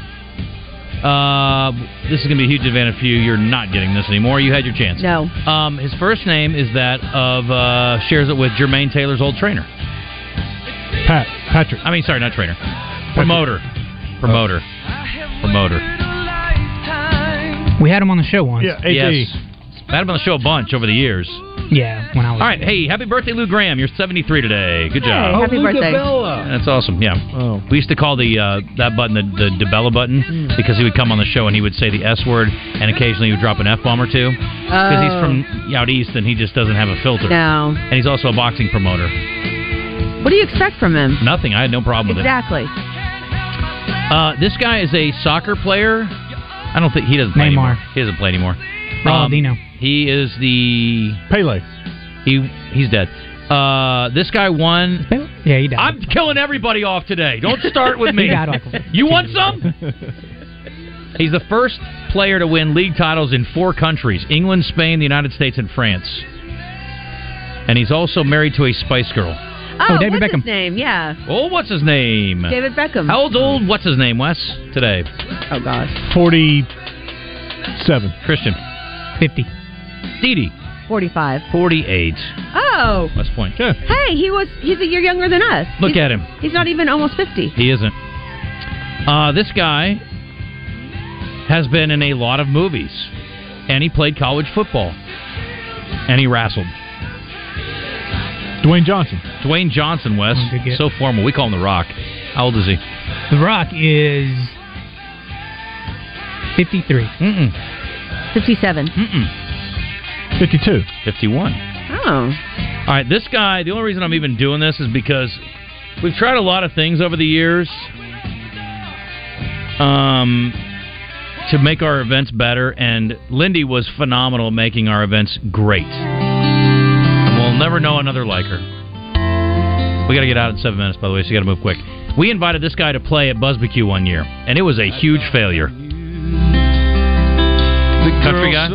Speaker 3: Uh, this is going to be a huge advantage for you. You're not getting this anymore. You had your chance.
Speaker 7: No.
Speaker 3: Um, his first name is that of uh, shares it with Jermaine Taylor's old trainer.
Speaker 4: Pat. Patrick.
Speaker 3: I mean, sorry, not trainer. Promoter. Promoter. Promoter.
Speaker 5: We had him on the show once.
Speaker 4: Yeah, AJ.
Speaker 3: Yes. Had him on the show a bunch over the years.
Speaker 5: Yeah, when I was.
Speaker 3: All right. Hey, happy birthday, Lou Gramm. You're 73 today. Good
Speaker 7: Hey,
Speaker 3: job.
Speaker 7: happy birthday.
Speaker 3: That's awesome. Yeah.
Speaker 4: Oh.
Speaker 3: We used to call the uh, that button the, the DiBella button
Speaker 7: Hmm.
Speaker 3: because he would come on the show and he would say the S word and occasionally he would drop an F bomb or two because he's
Speaker 7: Oh.
Speaker 3: from out east and he just doesn't have a filter.
Speaker 7: No.
Speaker 3: And he's also a boxing promoter.
Speaker 7: What do you expect from him?
Speaker 3: Nothing. I had no problem with it. Exactly. Uh, this guy is a soccer player. I don't think he doesn't play
Speaker 5: Neymar.
Speaker 3: anymore. He doesn't play anymore.
Speaker 5: Ronaldinho.
Speaker 3: He is the
Speaker 4: Pele.
Speaker 3: he he's dead. Uh, this guy won.
Speaker 5: Yeah, he died.
Speaker 3: I'm killing everybody off today. Don't start with me.
Speaker 5: He died
Speaker 3: you want some? He's the first player to win league titles in four countries England, Spain, the United States, and France. And he's also married to a Spice Girl.
Speaker 7: Oh,
Speaker 5: David
Speaker 7: what's
Speaker 5: Beckham.
Speaker 7: his name? Yeah,
Speaker 3: Oh, what's his name?
Speaker 7: David Beckham.
Speaker 3: How old's old? What's his name, Wes? Today.
Speaker 7: Oh gosh,
Speaker 4: 47.
Speaker 3: Christian.
Speaker 5: 50.
Speaker 3: Dee Dee.
Speaker 7: forty-five.
Speaker 3: 48.
Speaker 7: Oh,
Speaker 3: West Point.
Speaker 4: Yeah.
Speaker 7: hey, he was. He's a year younger than us.
Speaker 3: Look
Speaker 7: he's,
Speaker 3: at him.
Speaker 7: He's not even almost fifty.
Speaker 3: He isn't. Uh, this guy has been in a lot of movies, and he played college football, and he wrestled.
Speaker 4: Dwayne Johnson.
Speaker 3: Dwayne Johnson, Wes.
Speaker 5: Good get.
Speaker 3: So formal. We call him The Rock. How old is he?
Speaker 5: The Rock is 53.
Speaker 3: Mm-mm.
Speaker 7: Fifty-seven.
Speaker 3: Mm-mm.
Speaker 4: 52.
Speaker 3: 51.
Speaker 7: Oh,
Speaker 3: All right, this guy, the only reason I'm even doing this is because we've tried a lot of things over the years um, to make our events better, and Lindy was phenomenal at making our events great. And we'll never know another like her. We got to get out in seven minutes, by the way, so you got to move quick. We invited this guy to play at BuzzBQ one year, and it was a huge failure. Country guy?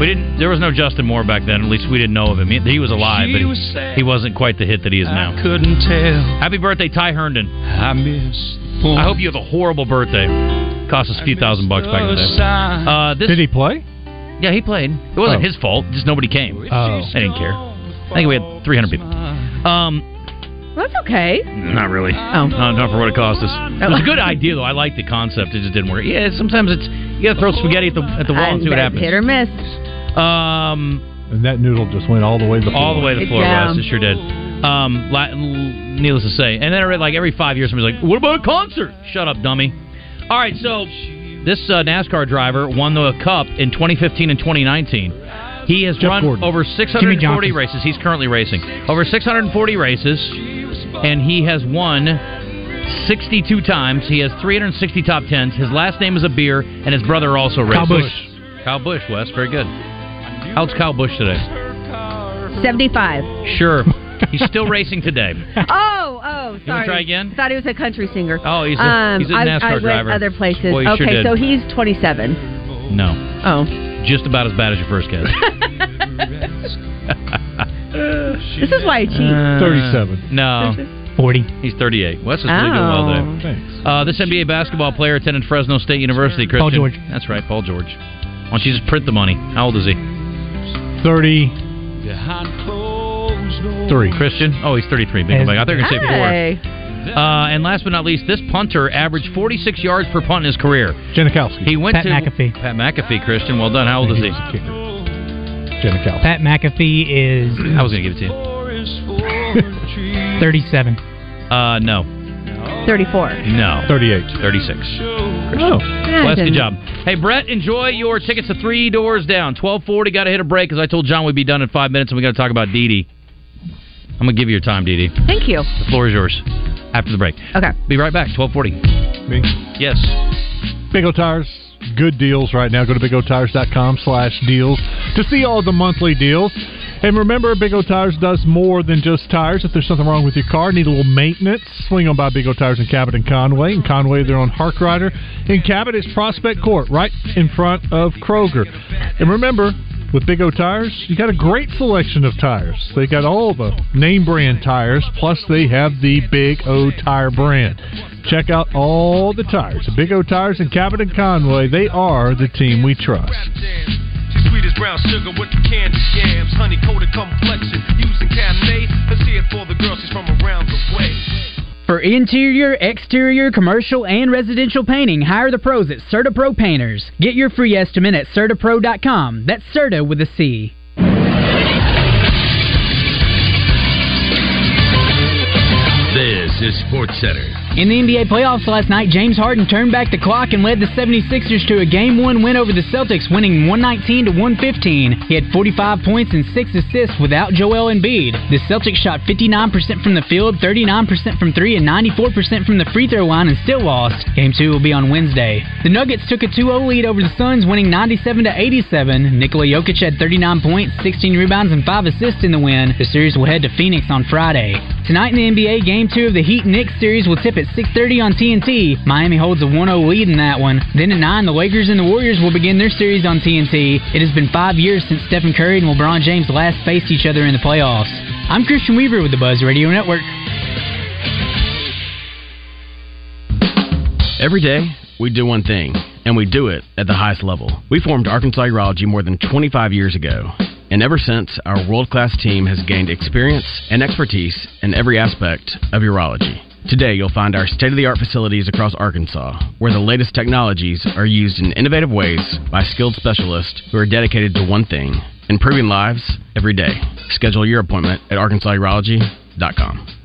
Speaker 3: We didn't. There was no Justin Moore back then. At least we didn't know of him. He, he was alive, but he, he wasn't quite the hit that he is now.
Speaker 2: couldn't tell.
Speaker 3: Happy birthday, Ty Herndon.
Speaker 2: I miss.
Speaker 3: I hope you have a horrible birthday. Cost us a few thousand bucks back in the day. Uh, this,
Speaker 4: Did he play?
Speaker 3: Yeah, he played. It wasn't
Speaker 4: Oh.
Speaker 3: his fault. Just nobody came.
Speaker 4: Oh.
Speaker 3: I didn't care. I think we had 300 people. Um,
Speaker 7: that's okay.
Speaker 3: not really.
Speaker 7: Oh.
Speaker 3: No, not for what it cost us. It was a good idea, though. I liked the concept. It just didn't work. Yeah, sometimes it's you got to throw spaghetti at the at the wall and see what happens.
Speaker 7: Hit or miss.
Speaker 3: Um,
Speaker 4: And that noodle just went all the way to the floor.
Speaker 3: all the way to the floor,
Speaker 7: Yeah.
Speaker 3: Wes. It sure did. Um, la- needless to say, and then I read like every five years, somebody's like, "What about a concert?" Shut up, dummy. All right, so this uh, NASCAR driver won the Cup in 2015 and 2019. He has
Speaker 4: Jeff
Speaker 3: run
Speaker 4: Gordon.
Speaker 3: over 640 races. He's currently racing over 640 races, and he has won 62 times. He has 360 top tens. His last name is a beer, and his brother also races.
Speaker 5: Kyle Busch.
Speaker 3: Kyle Busch, Wes. Very good. How's Kyle Busch today?
Speaker 7: Seventy-five.
Speaker 3: Sure. He's still racing today.
Speaker 7: Oh, oh, sorry.
Speaker 3: try again?
Speaker 7: Thought he was a country singer.
Speaker 3: Oh, he's a,
Speaker 7: um,
Speaker 3: he's a
Speaker 7: I,
Speaker 3: NASCAR
Speaker 7: I went
Speaker 3: driver.
Speaker 7: other places.
Speaker 3: Well, you
Speaker 7: okay,
Speaker 3: sure did.
Speaker 7: so he's twenty-seven.
Speaker 3: no,
Speaker 7: Oh,
Speaker 3: just about as bad as your first guess.
Speaker 7: this is why I cheat.
Speaker 3: Uh,
Speaker 4: 37.
Speaker 3: No,
Speaker 5: 40.
Speaker 3: he's 38. Wes is really doing well
Speaker 7: Oh.
Speaker 3: today.
Speaker 4: Thanks.
Speaker 3: Uh, this NBA basketball player attended Fresno State University. Christian.
Speaker 5: Paul George.
Speaker 3: That's right, Paul George. Why don't you just print the money? How old is he?
Speaker 4: 33.
Speaker 3: Christian? Oh, he's 33. Big
Speaker 5: Yes.
Speaker 3: bag. I thought you were going to say four. Uh, and last but not least, this punter averaged 46 yards per punt in his career.
Speaker 4: Janikowski.
Speaker 3: He went
Speaker 5: Pat
Speaker 3: to
Speaker 5: McAfee.
Speaker 3: Pat McAfee. Christian, well done. How old is he?
Speaker 4: He's a kicker. Janikowski.
Speaker 5: Pat McAfee is
Speaker 3: I was going to give it to you.
Speaker 5: 37.
Speaker 3: Uh, no,
Speaker 7: Thirty-four.
Speaker 3: no,
Speaker 4: 38.
Speaker 3: 36.
Speaker 4: Oh.
Speaker 3: Wes, good job. Hey, Brett, enjoy your tickets to Three Doors Down. 1240, got to hit a break because I told John we'd be done in five minutes and we got to talk about Dee Dee. I'm going to give you your time, Dee Dee.
Speaker 7: Thank you.
Speaker 3: The floor is yours after the break.
Speaker 7: Okay.
Speaker 3: Be right back, 1240.
Speaker 4: Me.
Speaker 3: Yes.
Speaker 4: Big O Tires, good deals right now. Go to bigotires.com slash deals to see all the monthly deals. And remember, Big O Tires does more than just tires. If there's something wrong with your car, need a little maintenance, swing on by Big O Tires in Cabot and Conway. In Conway, they're on Harkrider. In Cabot, it's Prospect Court, right in front of Kroger. And remember, with Big O Tires, you got a great selection of tires. They got all the name brand tires, plus they have the Big O Tire brand. Check out all the tires. Big O Tires in Cabot and Conway, they are the team we trust.
Speaker 2: Sweet as brown sugar with the candy yams, honey coated complexion, using Cabernet. Let's hear it for the girls she's from around the way.
Speaker 9: For interior, exterior, commercial, and residential painting, hire the pros at CertaPro Painters. Get your free estimate at CertaPro.com. That's Certa with a C.
Speaker 10: This is Sports Center.
Speaker 9: In the NBA playoffs last night, James Harden turned back the clock and led the 76ers to a game one win over the Celtics, winning 119 to 115. He had 45 points and six assists without Joel Embiid. The Celtics shot 59% from the field, 39% from three, and 94% from the free throw line and still lost. Game two will be on Wednesday. The Nuggets took a 2-0 lead over the Suns, winning 97 to 87. Nikola Jokic had 39 points, 16 rebounds, and five assists in the win. The series will head to Phoenix on Friday. Tonight in the NBA, Game two of the Heat Knicks series will tip at 6:30 on TNT. Miami holds a 1-0 lead in that one. Then at 9, the Lakers and the Warriors will begin their series on TNT. It has been 5 years since Stephen Curry and LeBron James last faced each other in the playoffs. I'm Christian Weaver with the Buzz Radio Network.
Speaker 11: Every day, we do one thing, and we do it at the highest level. We formed Arkansas Urology more than 25 years ago. And ever since, our world class team has gained experience and expertise in every aspect of urology. Today, you'll find our state of the art facilities across Arkansas, where the latest technologies are used in innovative ways by skilled specialists who are dedicated to one thing improving lives every day. Schedule your appointment at arkansasurology.com.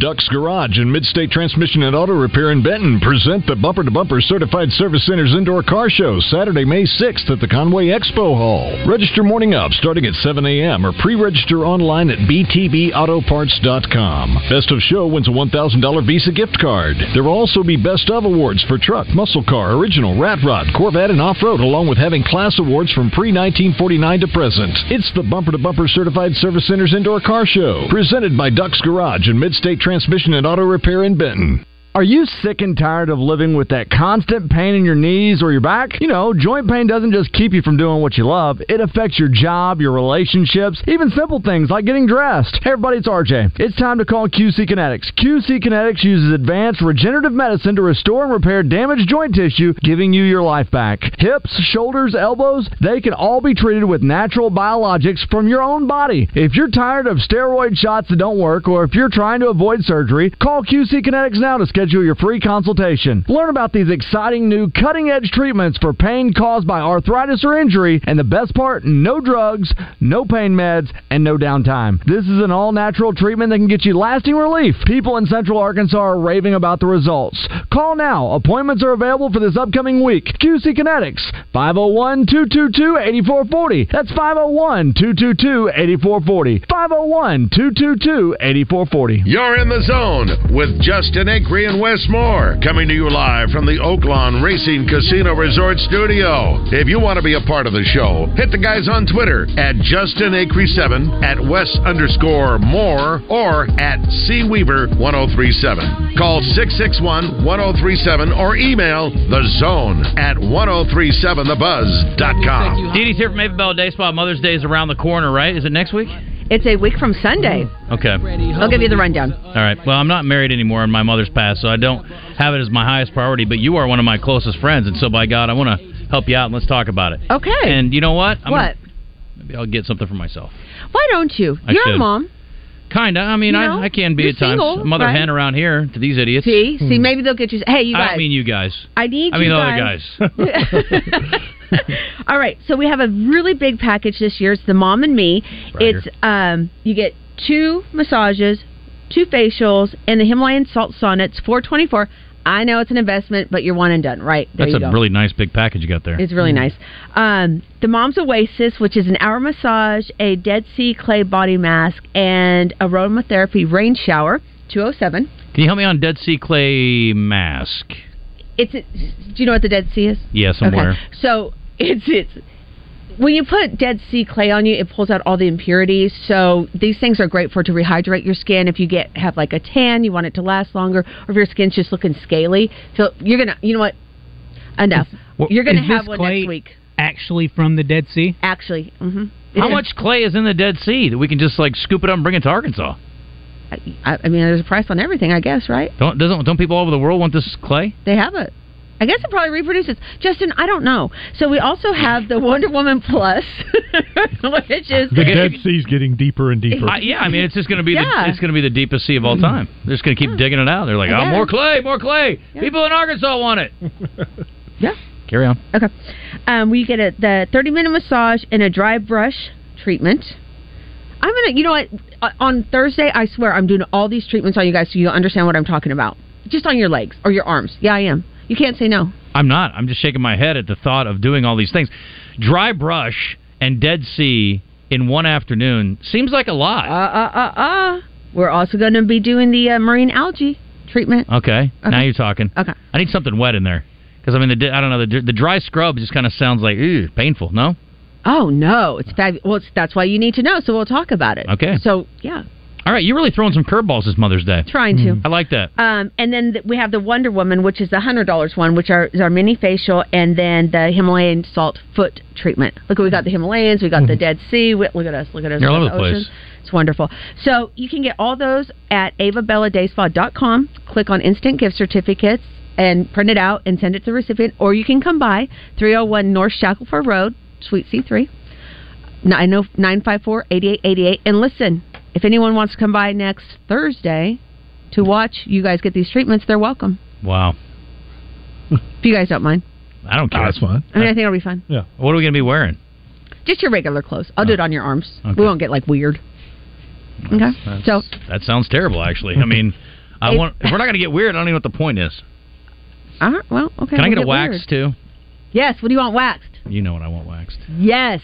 Speaker 12: Ducks Garage and Midstate Transmission and Auto Repair in Benton present the Bumper to Bumper Certified Service Center's Indoor Car Show Saturday, May 6th at the Conway Expo Hall. Register morning up starting at 7 a.m. or pre-register online at btbautoparts.com. Best of Show wins a $1,000 Visa gift card. There will also be Best of Awards for truck, muscle car, original, rat rod, Corvette, and off-road, along with having class awards from pre-1949 to present. It's the Bumper to Bumper Certified Service Center's Indoor Car Show, presented by Ducks Garage and Midstate Transmission and Auto Repair in Benton.
Speaker 13: Are you sick and tired of living with that constant pain in your knees or your back? You know, joint pain doesn't just keep you from doing what you love, it affects your job, your relationships, even simple things like getting dressed. Hey, everybody, it's RJ. It's time to call QC Kinetics. QC Kinetics uses advanced regenerative medicine to restore and repair damaged joint tissue, giving you your life back. Hips, shoulders, elbows, they can all be treated with natural biologics from your own body. If you're tired of steroid shots that don't work, or if you're trying to avoid surgery, call QC Kinetics now to schedule your free consultation. Learn about these exciting new cutting edge treatments for pain caused by arthritis or injury, and the best part no drugs, no pain meds, and no downtime. This is an all natural treatment that can get you lasting relief. People in Central Arkansas are raving about the results. Call now. Appointments are available for this upcoming week. QC Kinetics 501 222 8440. That's 501 222 8440. 501 222 8440.
Speaker 10: You're in the zone with Justin Acree and Wes Moore, coming to you live from the Oaklawn Racing Casino Resort Studio. If you want to be a part of the show, hit the guys on Twitter at Justin Acree7, at Wes underscore more, or at C Weaver 1037. Call 661 1037 or email the zone at 1037thebuzz.com.
Speaker 3: Dee Dee's here from Ava Bella Day Spa. Mother's Day is around the corner, right? Is it next week?
Speaker 7: It's a week from Sunday. Mm.
Speaker 3: Okay.
Speaker 7: I'll give you the rundown.
Speaker 3: All right. Well, I'm not married anymore, and my mother's passed, so I don't have it as my highest priority. But you are one of my closest friends, and so by God, I want to help you out and let's talk about it.
Speaker 7: Okay.
Speaker 3: And you know what? I'm
Speaker 7: what?
Speaker 3: Gonna, maybe I'll get something for myself.
Speaker 7: Why don't you?
Speaker 3: I
Speaker 7: You're a mom.
Speaker 3: Kinda. I mean,
Speaker 7: You know,
Speaker 3: I, I can be at times
Speaker 7: single,
Speaker 3: a mother
Speaker 7: right?
Speaker 3: hen around here to these idiots.
Speaker 7: See, see, maybe they'll get you. Hey, you
Speaker 3: Hmm. I don't mean you guys.
Speaker 7: I need
Speaker 3: I mean
Speaker 7: you
Speaker 3: the other
Speaker 7: guys.
Speaker 3: guys.
Speaker 7: All right, so we have a really big package this year. It's the mom and me.
Speaker 3: Right
Speaker 7: it's um, you get two massages, two facials, and the Himalayan salt sauna. It's Four twenty four. I know it's an investment, but you're one and done. Right there,
Speaker 3: That's
Speaker 7: you
Speaker 3: a
Speaker 7: go.
Speaker 3: really nice big package you got there.
Speaker 7: It's really nice. Um, the Mom's Oasis, which is an hour massage, a Dead Sea clay body mask, and a aromatherapy rain shower. Two oh seven.
Speaker 3: Can you help me on Dead Sea Clay mask?
Speaker 7: It's. Do you know what the Dead Sea is?
Speaker 3: Yes, I'm aware.
Speaker 7: So it's it's when you put Dead Sea clay on you, it pulls out all the impurities. So these things are great for to rehydrate your skin. If you get have like a tan, you want it to last longer, or if your skin's just looking scaly, so you're gonna, you know what? Enough.
Speaker 5: Well,
Speaker 7: you're gonna have one
Speaker 5: clay
Speaker 7: next week.
Speaker 5: Actually, from the Dead Sea.
Speaker 7: Actually, mm-hmm.
Speaker 3: How much clay is in the Dead Sea that we can just like scoop it up and bring it to Arkansas?
Speaker 7: I, I mean, there's a price on everything, I guess, right?
Speaker 3: Don't doesn't don't people all over the world want this clay?
Speaker 7: They have it. I guess it probably reproduces. Justin, I don't know. So we also have the Wonder Woman Plus, which is
Speaker 4: The Dead Sea's getting deeper and deeper.
Speaker 3: Uh, yeah, I mean it's just going to be
Speaker 7: Yeah.
Speaker 3: the, it's going to be the deepest sea of all time. They're just going to keep digging it out. They're like, oh, more clay, more clay. People in Arkansas want it.
Speaker 7: Yeah.
Speaker 3: Carry on.
Speaker 7: Okay. Um, we get a, the 30 minute massage and a dry brush treatment. I'm gonna, you know what? Uh, On Thursday, I swear I'm doing all these treatments on you guys so you'll understand what I'm talking about. Just on your legs or your arms. Yeah, I am. You can't say no.
Speaker 3: I'm not. I'm just shaking my head at the thought of doing all these things. Dry brush and Dead Sea in one afternoon seems like a lot.
Speaker 7: Uh, uh, uh, uh. We're also going to be doing the uh, marine algae treatment.
Speaker 3: Okay, now you're talking.
Speaker 7: Okay.
Speaker 3: I need something wet in there because I mean the I don't know the the dry scrub just kind of sounds like ew, painful. No.
Speaker 7: Oh no, it's fabulous. Well, it's, that's why you need to know. So we'll talk about it.
Speaker 3: Okay.
Speaker 7: So yeah,
Speaker 3: All right, you're really throwing some curveballs this Mother's Day.
Speaker 7: Trying to.
Speaker 3: I like that.
Speaker 7: Um, and then th- we have the Wonder Woman, which is the hundred dollars one, which are, is our mini facial, and then the Himalayan salt foot treatment. Look, we got the Himalayas, we got the Dead Sea. We, look at us, look at us.
Speaker 3: You're all
Speaker 7: look
Speaker 3: over the
Speaker 7: ocean.
Speaker 3: place.
Speaker 7: It's wonderful. So you can get all those at avabelladayspa.com. Click on instant gift certificates and print it out and send it to the recipient, or you can come by 301 North Shackleford Road, Suite C3. I know 954-8888. And listen, if anyone wants to come by next Thursday to watch you guys get these treatments, they're welcome.
Speaker 3: Wow.
Speaker 7: If you guys don't mind.
Speaker 3: I don't care.
Speaker 4: that's fine.
Speaker 7: I mean, I think it'll be fun.
Speaker 4: Yeah.
Speaker 3: What are we going to be wearing?
Speaker 7: Just your regular clothes. I'll do it oh. on your arms.
Speaker 3: Okay.
Speaker 7: We won't get like weird. Okay.
Speaker 3: That's-
Speaker 7: So
Speaker 3: that sounds terrible. Actually, I mean, I
Speaker 7: If-
Speaker 3: want. If we're not going to get weird, I don't even know what the point is.
Speaker 7: all right, well, okay.
Speaker 3: Can I
Speaker 7: we'll
Speaker 3: get a wax
Speaker 7: weird.
Speaker 3: too?
Speaker 7: Yes. What do you want waxed?
Speaker 3: You know what I want waxed.
Speaker 7: Yes.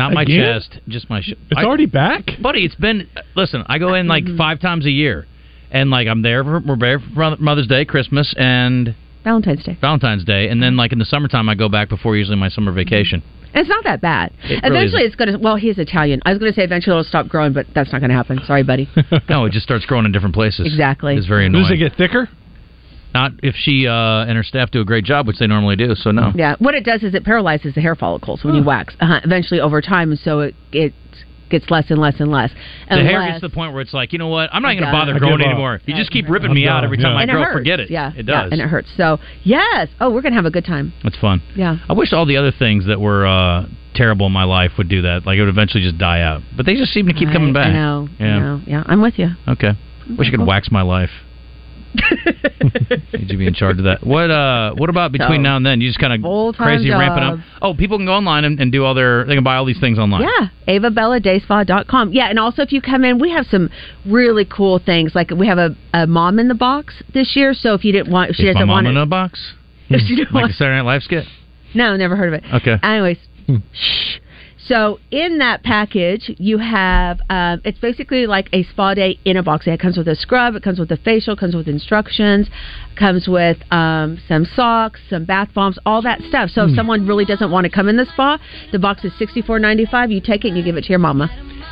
Speaker 3: Not my
Speaker 4: Again?
Speaker 3: chest, just my. Sh-
Speaker 4: It's
Speaker 3: I-
Speaker 4: already back.
Speaker 3: buddy. It's been. Listen, I go in like
Speaker 7: Mm-hmm.
Speaker 3: five times a year, and like I'm there for we're there for Mother's Day, Christmas, and
Speaker 7: Valentine's Day.
Speaker 3: Valentine's Day, and then like in the summertime I go back before usually my summer vacation.
Speaker 7: And it's not that bad.
Speaker 3: It really
Speaker 7: eventually,
Speaker 3: isn't.
Speaker 7: it's going to. Well, he's Italian. I was going to say eventually it'll stop growing, but that's not going to happen. Sorry, buddy.
Speaker 3: no, it just starts growing in different places.
Speaker 7: Exactly.
Speaker 3: It's very annoying.
Speaker 4: Does it get thicker?
Speaker 3: Not if she uh, and her staff do a great job, which they normally do. So no.
Speaker 7: Yeah, what it does is it paralyzes the hair follicles when you wax. Uh-huh. Eventually, over time, so it it gets less and less and less.
Speaker 3: The hair gets to the point where it's like, you know what? I'm not going to bother growing anymore. You just keep ripping me out every time
Speaker 4: yeah.
Speaker 3: I
Speaker 7: and
Speaker 3: grow.
Speaker 7: hurts.
Speaker 3: Forget it.
Speaker 7: Yeah,
Speaker 3: it
Speaker 7: yeah,
Speaker 3: does.
Speaker 7: and it hurts. So yes. Oh, we're gonna have a good time.
Speaker 3: It's fun.
Speaker 7: Yeah.
Speaker 3: I wish all the other things that were uh, terrible in my life would do that. Like it would eventually just die out. But they just seem to keep
Speaker 7: I-
Speaker 3: coming back.
Speaker 7: I know.
Speaker 3: Yeah.
Speaker 7: I know. Yeah, I'm with you.
Speaker 3: Okay. Wish I could wax my life. Need you be in charge of that. What uh what about between
Speaker 7: So,
Speaker 3: now and then? You just kind of crazy ramping up. Oh, people can go online and, and do all their they can buy all these things online.
Speaker 7: Yeah, avabelladayspa.com. Yeah, and also if you come in, we have some really cool things. Like we have a, a mom in the box this year. So if you didn't want, if she
Speaker 3: my
Speaker 7: doesn't
Speaker 3: mom
Speaker 7: want
Speaker 3: in
Speaker 7: it,
Speaker 3: a box?
Speaker 7: if she
Speaker 3: Like
Speaker 7: want,
Speaker 3: the Saturday Night Live skit?
Speaker 7: no, never heard of it.
Speaker 3: Okay.
Speaker 7: Anyways, shh. So in that package, you have um, it's basically like a spa day in a box. It comes with a scrub, it comes with a facial, comes with instructions, comes with um, some socks, some bath bombs, all that stuff. So if someone really doesn't want to come in the spa, the box is sixty four ninety five. You take it and you give it to your mama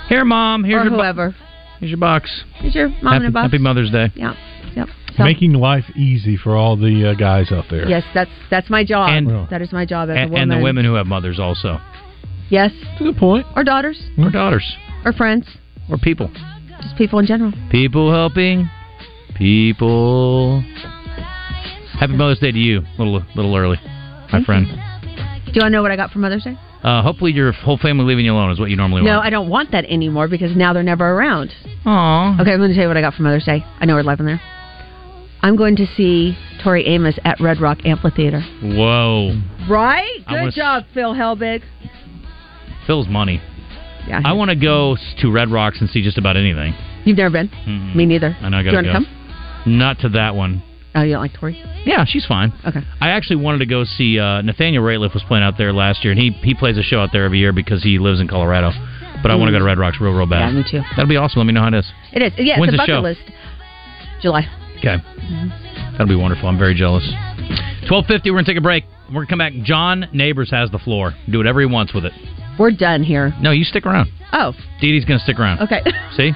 Speaker 3: Here, mom. Here's
Speaker 7: or
Speaker 3: your bo-
Speaker 7: whoever.
Speaker 3: here's your box.
Speaker 7: Here's your mom
Speaker 3: happy,
Speaker 7: in a box.
Speaker 3: happy Mother's Day.
Speaker 7: Yeah. Yep. So,
Speaker 4: Making life easy for all the uh, guys out there.
Speaker 7: yes, that's that's my job.
Speaker 3: And-
Speaker 7: that is my job as a woman.
Speaker 3: and the women who have mothers also.
Speaker 7: Yes,
Speaker 4: That's a good point.
Speaker 7: or daughters,
Speaker 3: Or daughters.
Speaker 7: or friends,
Speaker 3: Or people.
Speaker 7: just people in general.
Speaker 3: People helping people. Happy Mother's Day to you. A little little early, my
Speaker 7: Thank
Speaker 3: friend.
Speaker 7: Do you want to know what I got for Mother's Day?
Speaker 3: Uh, hopefully your whole family leaving you alone is what you normally
Speaker 7: No,
Speaker 3: want.
Speaker 7: No, I don't want that anymore because now they're never around.
Speaker 3: Aww.
Speaker 7: Okay, I'm going to tell you what I got for Mother's Day. I know we're live in there. I'm going to see Tori Amos at Red Rock Amphitheater.
Speaker 3: Whoa.
Speaker 7: Right? Good
Speaker 3: s-
Speaker 7: job, Phil Helbig.
Speaker 3: Phil's money.
Speaker 7: Yeah.
Speaker 3: I want to go to Red Rocks and see just about anything.
Speaker 7: You've never been?
Speaker 3: Mhm.
Speaker 7: Me neither.
Speaker 3: I know I
Speaker 7: Do
Speaker 3: gotta
Speaker 7: you want to come?
Speaker 3: Not to that one.
Speaker 7: Oh, you don't like Tori?
Speaker 3: Yeah, she's fine.
Speaker 7: Okay.
Speaker 3: I actually wanted to go see uh, Nathaniel Rateliff was playing out there last year, and he he plays a show out there every year because he lives in Colorado. But I want to go to Red Rocks real, real bad.
Speaker 7: Yeah, me too.
Speaker 3: That'll be awesome. Let me know how it is.
Speaker 7: It is. Yeah,
Speaker 3: When's
Speaker 7: it's a
Speaker 3: the
Speaker 7: bucket
Speaker 3: show?
Speaker 7: list. July.
Speaker 3: Okay. That'll be wonderful. I'm very jealous. 1250, we're going to take a break. We're gonna come back. John Neighbors has the floor. Do whatever he wants with it.
Speaker 7: We're done here.
Speaker 3: No, you stick around.
Speaker 7: Oh,
Speaker 3: Dee Dee's gonna stick around.
Speaker 7: okay.
Speaker 3: See?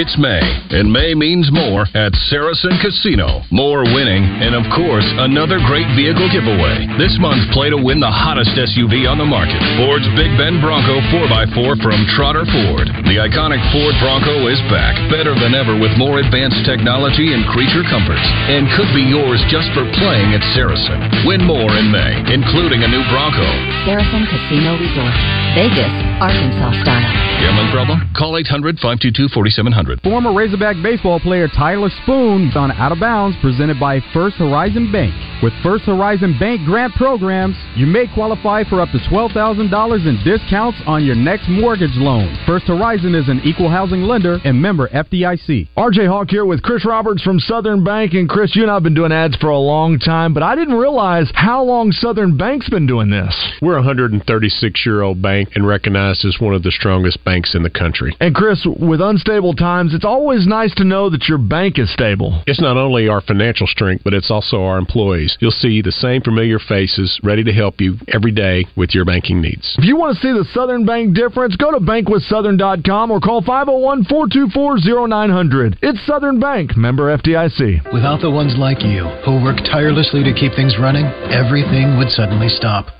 Speaker 14: It's May, and May means more at Saracen Casino. More winning, and of course, another great vehicle giveaway. This month, play to win the hottest SUV on the market Ford's Big Bend Bronco 4x4 from Trotter Ford. The iconic Ford Bronco is back, better than ever with more advanced technology and creature comforts, and could be yours just for playing at Saracen. Win more in May, including a new Bronco.
Speaker 15: Saracen Casino Resort, Vegas, Arkansas style.
Speaker 14: Gambling problem? Call 800 522 4700.
Speaker 16: Former Razorback baseball player Tyler Spoon on Out of Bounds, presented by First Horizon Bank. With First Horizon Bank grant programs, you may qualify for up to $12,000 in discounts on your next mortgage loan. First Horizon is an equal housing lender and member FDIC.
Speaker 13: RJ Hawk here with Chris Roberts from Southern Bank. And Chris, you and I have been doing ads for a long time, but I didn't realize how long Southern Bank's been doing this.
Speaker 17: We're a 136 year old bank and recognized as one of the strongest banks in the country.
Speaker 13: And Chris, with unstable times, it's always nice to know that your bank is stable.
Speaker 17: It's not only our financial strength, but it's also our employees. You'll see the same familiar faces ready to help you every day with your banking needs.
Speaker 13: If you want to see the Southern Bank difference, go to bankwithsouthern.com or call 501 424 0900. It's Southern Bank, member FDIC.
Speaker 18: Without the ones like you, who work tirelessly to keep things running, everything would suddenly stop.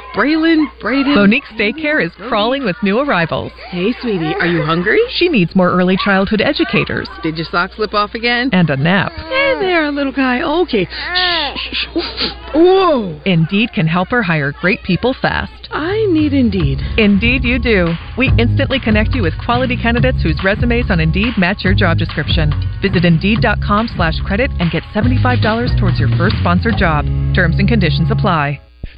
Speaker 19: Braylon, Braden.
Speaker 20: Monique's daycare is crawling with new arrivals.
Speaker 19: Hey, sweetie, are you hungry?
Speaker 20: She needs more early childhood educators.
Speaker 19: Did your sock slip off again?
Speaker 20: And a nap.
Speaker 19: Hey there, little guy. Okay. Shh, shh. Whoa.
Speaker 20: Indeed can help her hire great people fast.
Speaker 19: I need Indeed.
Speaker 20: Indeed, you do. We instantly connect you with quality candidates whose resumes on Indeed match your job description. Visit Indeed.com slash credit and get $75 towards your first sponsored job. Terms and conditions apply.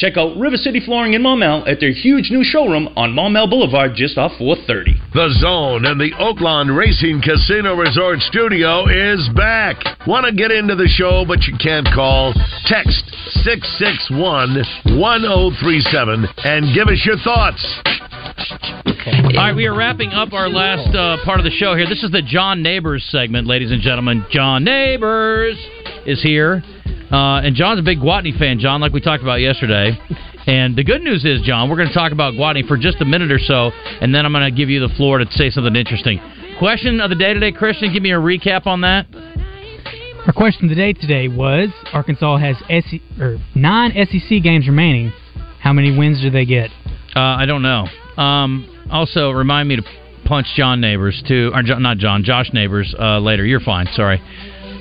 Speaker 21: Check out River City Flooring in Maumelle at their huge new showroom on Maumelle Boulevard just off 430.
Speaker 10: The Zone and the Oaklawn Racing Casino Resort Studio is back. Want to get into the show, but you can't call? Text 661 1037 and give us your thoughts.
Speaker 3: All right, we are wrapping up our last uh, part of the show here. This is the John Neighbors segment, ladies and gentlemen. John Neighbors is here. Uh, and John's a big Gwatney fan, John, like we talked about yesterday. And the good news is, John, we're going to talk about Gwatney for just a minute or so, and then I'm going to give you the floor to say something interesting. Question of the day today, Christian, give me a recap on that.
Speaker 5: Our question of the day today was Arkansas has or nine SEC games remaining. How many wins do they get?
Speaker 3: Uh, I don't know. Um, also, remind me to punch John Neighbors too, or not John, Josh Neighbors uh, later. You're fine. Sorry.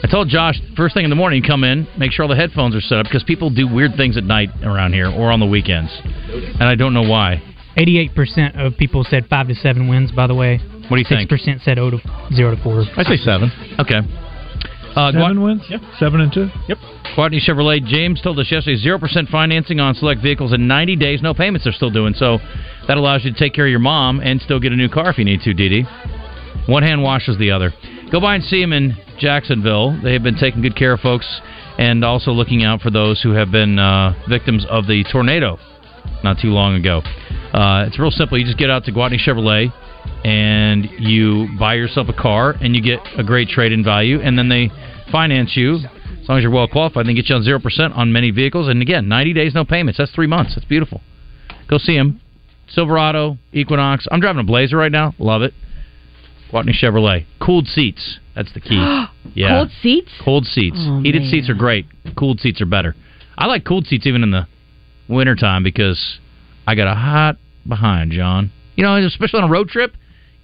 Speaker 3: I told Josh first thing in the morning, come in, make sure all the headphones are set up because people do weird things at night around here or on the weekends, and I don't know why.
Speaker 5: Eighty-eight percent of people said five to seven wins. By the way,
Speaker 3: what do you think?
Speaker 5: Six percent said zero to zero to four.
Speaker 4: I say seven.
Speaker 3: Okay.
Speaker 4: Uh, seven Gua- wins. Yep. Seven and two. Yep.
Speaker 3: Gwatney Chevrolet. James told us yesterday zero percent financing on select vehicles in ninety days. No payments they're still doing. So that allows you to take care of your mom and still get a new car if you need to. Didi. One hand washes the other. Go by and see him in Jacksonville. They have been taking good care of folks and also looking out for those who have been uh, victims of the tornado not too long ago. Uh, it's real simple. You just get out to Gwatney Chevrolet and you buy yourself a car and you get a great trade in value, and then they finance you. As long as you're well qualified, they get you on 0% on many vehicles. And again, 90 days, no payments. That's three months. That's beautiful. Go see them. Silverado, Equinox. I'm driving a Blazer right now. Love it. Gwatney Chevrolet. Cooled seats. That's the key. Yeah.
Speaker 7: Cold seats?
Speaker 3: Cold seats.
Speaker 7: Oh,
Speaker 3: Heated
Speaker 7: man.
Speaker 3: seats are great. Cooled seats are better. I like cooled seats even in the wintertime because I got a hot behind, John. You know, especially on a road trip,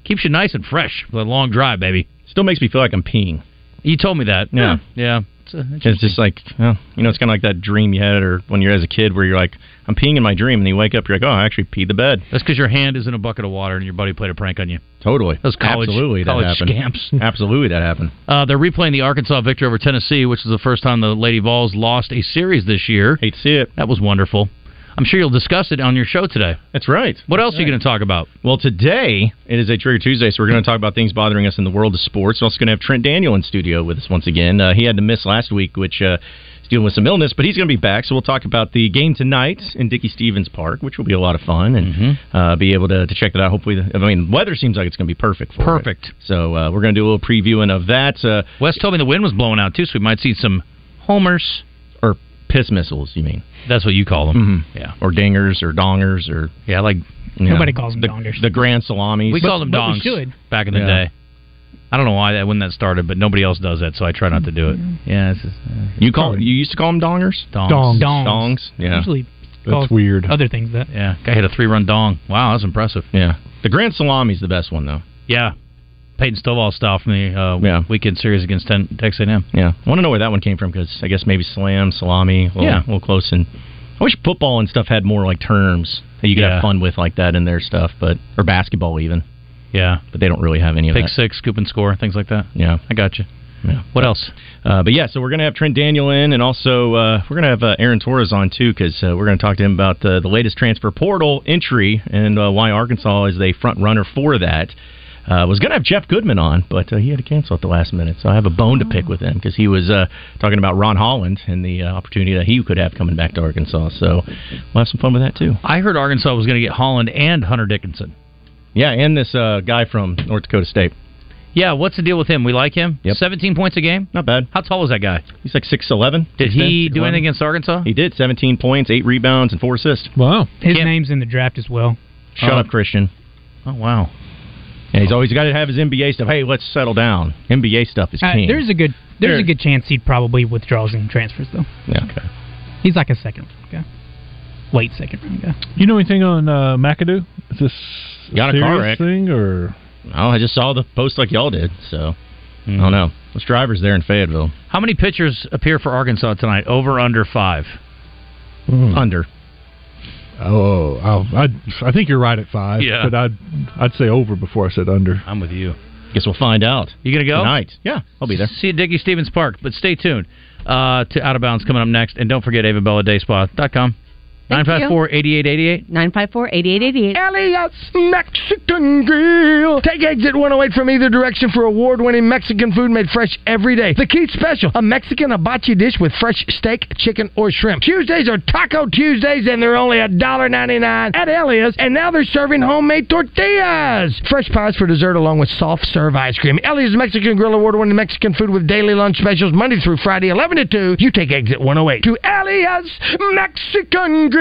Speaker 3: keeps you nice and fresh for a long drive, baby.
Speaker 22: Still makes me feel like I'm peeing.
Speaker 3: You told me that.
Speaker 22: Yeah.
Speaker 3: Yeah. It's, uh,
Speaker 22: It's just like, well, you know, it's kind of like that dream you had, or when you're as a kid, where you're like, I'm peeing in my dream, and you wake up, you're like, oh, I actually peed the bed.
Speaker 3: That's because your hand is in a bucket of water and your buddy played a prank on you.
Speaker 22: Totally.
Speaker 3: Those college,
Speaker 22: Absolutely, that
Speaker 3: college
Speaker 22: happened.
Speaker 3: scamps.
Speaker 22: Absolutely, that happened.
Speaker 3: Uh, they're replaying the Arkansas victory over Tennessee, which is the first time the Lady Vols lost a series this year.
Speaker 22: Hate to see it.
Speaker 3: That was wonderful. I'm sure you'll discuss it on your show today.
Speaker 22: That's right.
Speaker 3: What else are you going to talk about?
Speaker 22: Well, today it is a Trigger Tuesday, so we're going to talk about things bothering us in the world of sports. We're also going to have Trent Daniel in studio with us once again. Uh, he had to miss last week, which uh, is dealing with some illness, but he's going to be back. So we'll talk about the game tonight in Dickey Stephens Park, which will be a lot of fun, and
Speaker 3: Mm-hmm.
Speaker 22: uh, be able to, to check that out. Hopefully, the, I mean, weather seems like it's going to be perfect for it.
Speaker 3: Perfect.
Speaker 22: So uh, we're going to do a little previewing of that. Uh,
Speaker 3: Wes told me the wind was blowing out too, so we might see some homers
Speaker 22: piss missiles. You mean?
Speaker 3: That's what you call them.
Speaker 22: Mm-hmm.
Speaker 3: Yeah.
Speaker 22: Or dingers or dongers or
Speaker 3: yeah, like
Speaker 22: you know,
Speaker 5: Nobody calls them
Speaker 22: the,
Speaker 5: dongers.
Speaker 22: The grand salamis.
Speaker 3: We called them
Speaker 5: but we
Speaker 3: dongs
Speaker 5: should.
Speaker 3: back in the
Speaker 22: Yeah.
Speaker 3: day. I don't know why that when that started, but nobody else does that, so I try not to do it. Yeah, it's just, uh,
Speaker 22: You call you used to call them dongers?
Speaker 3: dongs.
Speaker 5: Dongs.
Speaker 22: Dongs. Yeah.
Speaker 5: Usually
Speaker 4: That's weird.
Speaker 5: Other things that.
Speaker 3: Yeah, guy hit a three-run dong. Wow, that's impressive.
Speaker 22: Yeah. The grand salami's is the best one though.
Speaker 3: Yeah, Peyton Stovall style from the uh,
Speaker 22: Yeah.
Speaker 3: weekend series against ten, Texas A&M.
Speaker 22: Yeah. I want to know where that one came from because I guess maybe slam, salami, a little,
Speaker 3: Yeah.
Speaker 22: a little close. And I wish football and stuff had more like terms that you could
Speaker 3: Yeah.
Speaker 22: have fun with like that in their stuff, but or basketball even.
Speaker 3: Yeah,
Speaker 22: But they don't really have any of
Speaker 3: pick
Speaker 22: that.
Speaker 3: six, scoop and score, things like that.
Speaker 22: Yeah.
Speaker 3: I got you.
Speaker 22: Yeah.
Speaker 3: What else?
Speaker 22: Uh, but yeah, so we're going to have Trent Daniel in, and also uh, we're going to have uh, Aaron Torres on too, because uh, we're going to talk to him about uh, the latest transfer portal entry and uh, why Arkansas is a front runner for that. Uh, was going to have Jeff Goodman on, but uh, he had to cancel at the last minute, so I have a bone to pick with him because he was uh, talking about Ron Holland and the uh, opportunity that he could have coming back to Arkansas. So we'll have some fun with that too.
Speaker 3: I heard Arkansas was going to get Holland and Hunter Dickinson.
Speaker 22: Yeah, and this uh, guy from North Dakota State.
Speaker 3: Yeah, what's the deal with him? We like him.
Speaker 22: Yep.
Speaker 3: 17 points a game.
Speaker 22: Not bad.
Speaker 3: How tall is that guy?
Speaker 22: He's like six eleven.
Speaker 3: Did he do anything against Arkansas?
Speaker 22: He did. Seventeen points, eight rebounds, and four assists.
Speaker 4: Wow.
Speaker 5: His
Speaker 3: Can't-
Speaker 5: name's in the draft as well.
Speaker 22: Shut
Speaker 3: Oh.
Speaker 22: up, Christian.
Speaker 3: Oh wow.
Speaker 22: Yeah, he's always got to have his NBA stuff. Hey, let's settle down. NBA stuff is
Speaker 5: Uh,
Speaker 22: king.
Speaker 5: there's a good there's
Speaker 22: There-
Speaker 5: a good chance he'd probably withdraws and transfers though.
Speaker 22: yeah. Okay.
Speaker 5: He's like a second round guy, late second round guy.
Speaker 4: You know anything on uh, McAdoo? Is this a
Speaker 22: Got a car
Speaker 4: serious
Speaker 22: wreck.
Speaker 4: thing or?
Speaker 22: Oh, I just saw the post like y'all did. So
Speaker 3: Hmm.
Speaker 22: I don't know. Those drivers there in Fayetteville
Speaker 3: How many pitchers appear for Arkansas tonight? Over under five.
Speaker 4: Hmm.
Speaker 22: under.
Speaker 4: Oh, I'll, I I think you're right at five.
Speaker 3: Yeah.
Speaker 4: but I'd I'd say over before I said under.
Speaker 3: I'm with you.
Speaker 22: Guess we'll find out
Speaker 3: You gonna go
Speaker 22: tonight. Yeah, I'll be there.
Speaker 3: See you at Dickey Stephens Park, but stay tuned uh, to Out of Bounds coming up next, and don't forget AvaBellaDaySpa.com.
Speaker 7: Thank you.
Speaker 3: 954-8888.
Speaker 7: 954-8888.
Speaker 13: Elliot's Mexican Grill. Take exit 108 from either direction for award-winning Mexican food made fresh every day. The Keith Special, a Mexican hibachi dish with fresh steak, chicken, or shrimp. Tuesdays are Taco Tuesdays, and they're only $1.99 at Elliot's. And now they're serving homemade tortillas. Fresh pies for dessert along with soft serve ice cream. Elliot's Mexican Grill award-winning Mexican food with daily lunch specials Monday through Friday, 11 to 2. You take exit 108 to Elliot's Mexican Grill.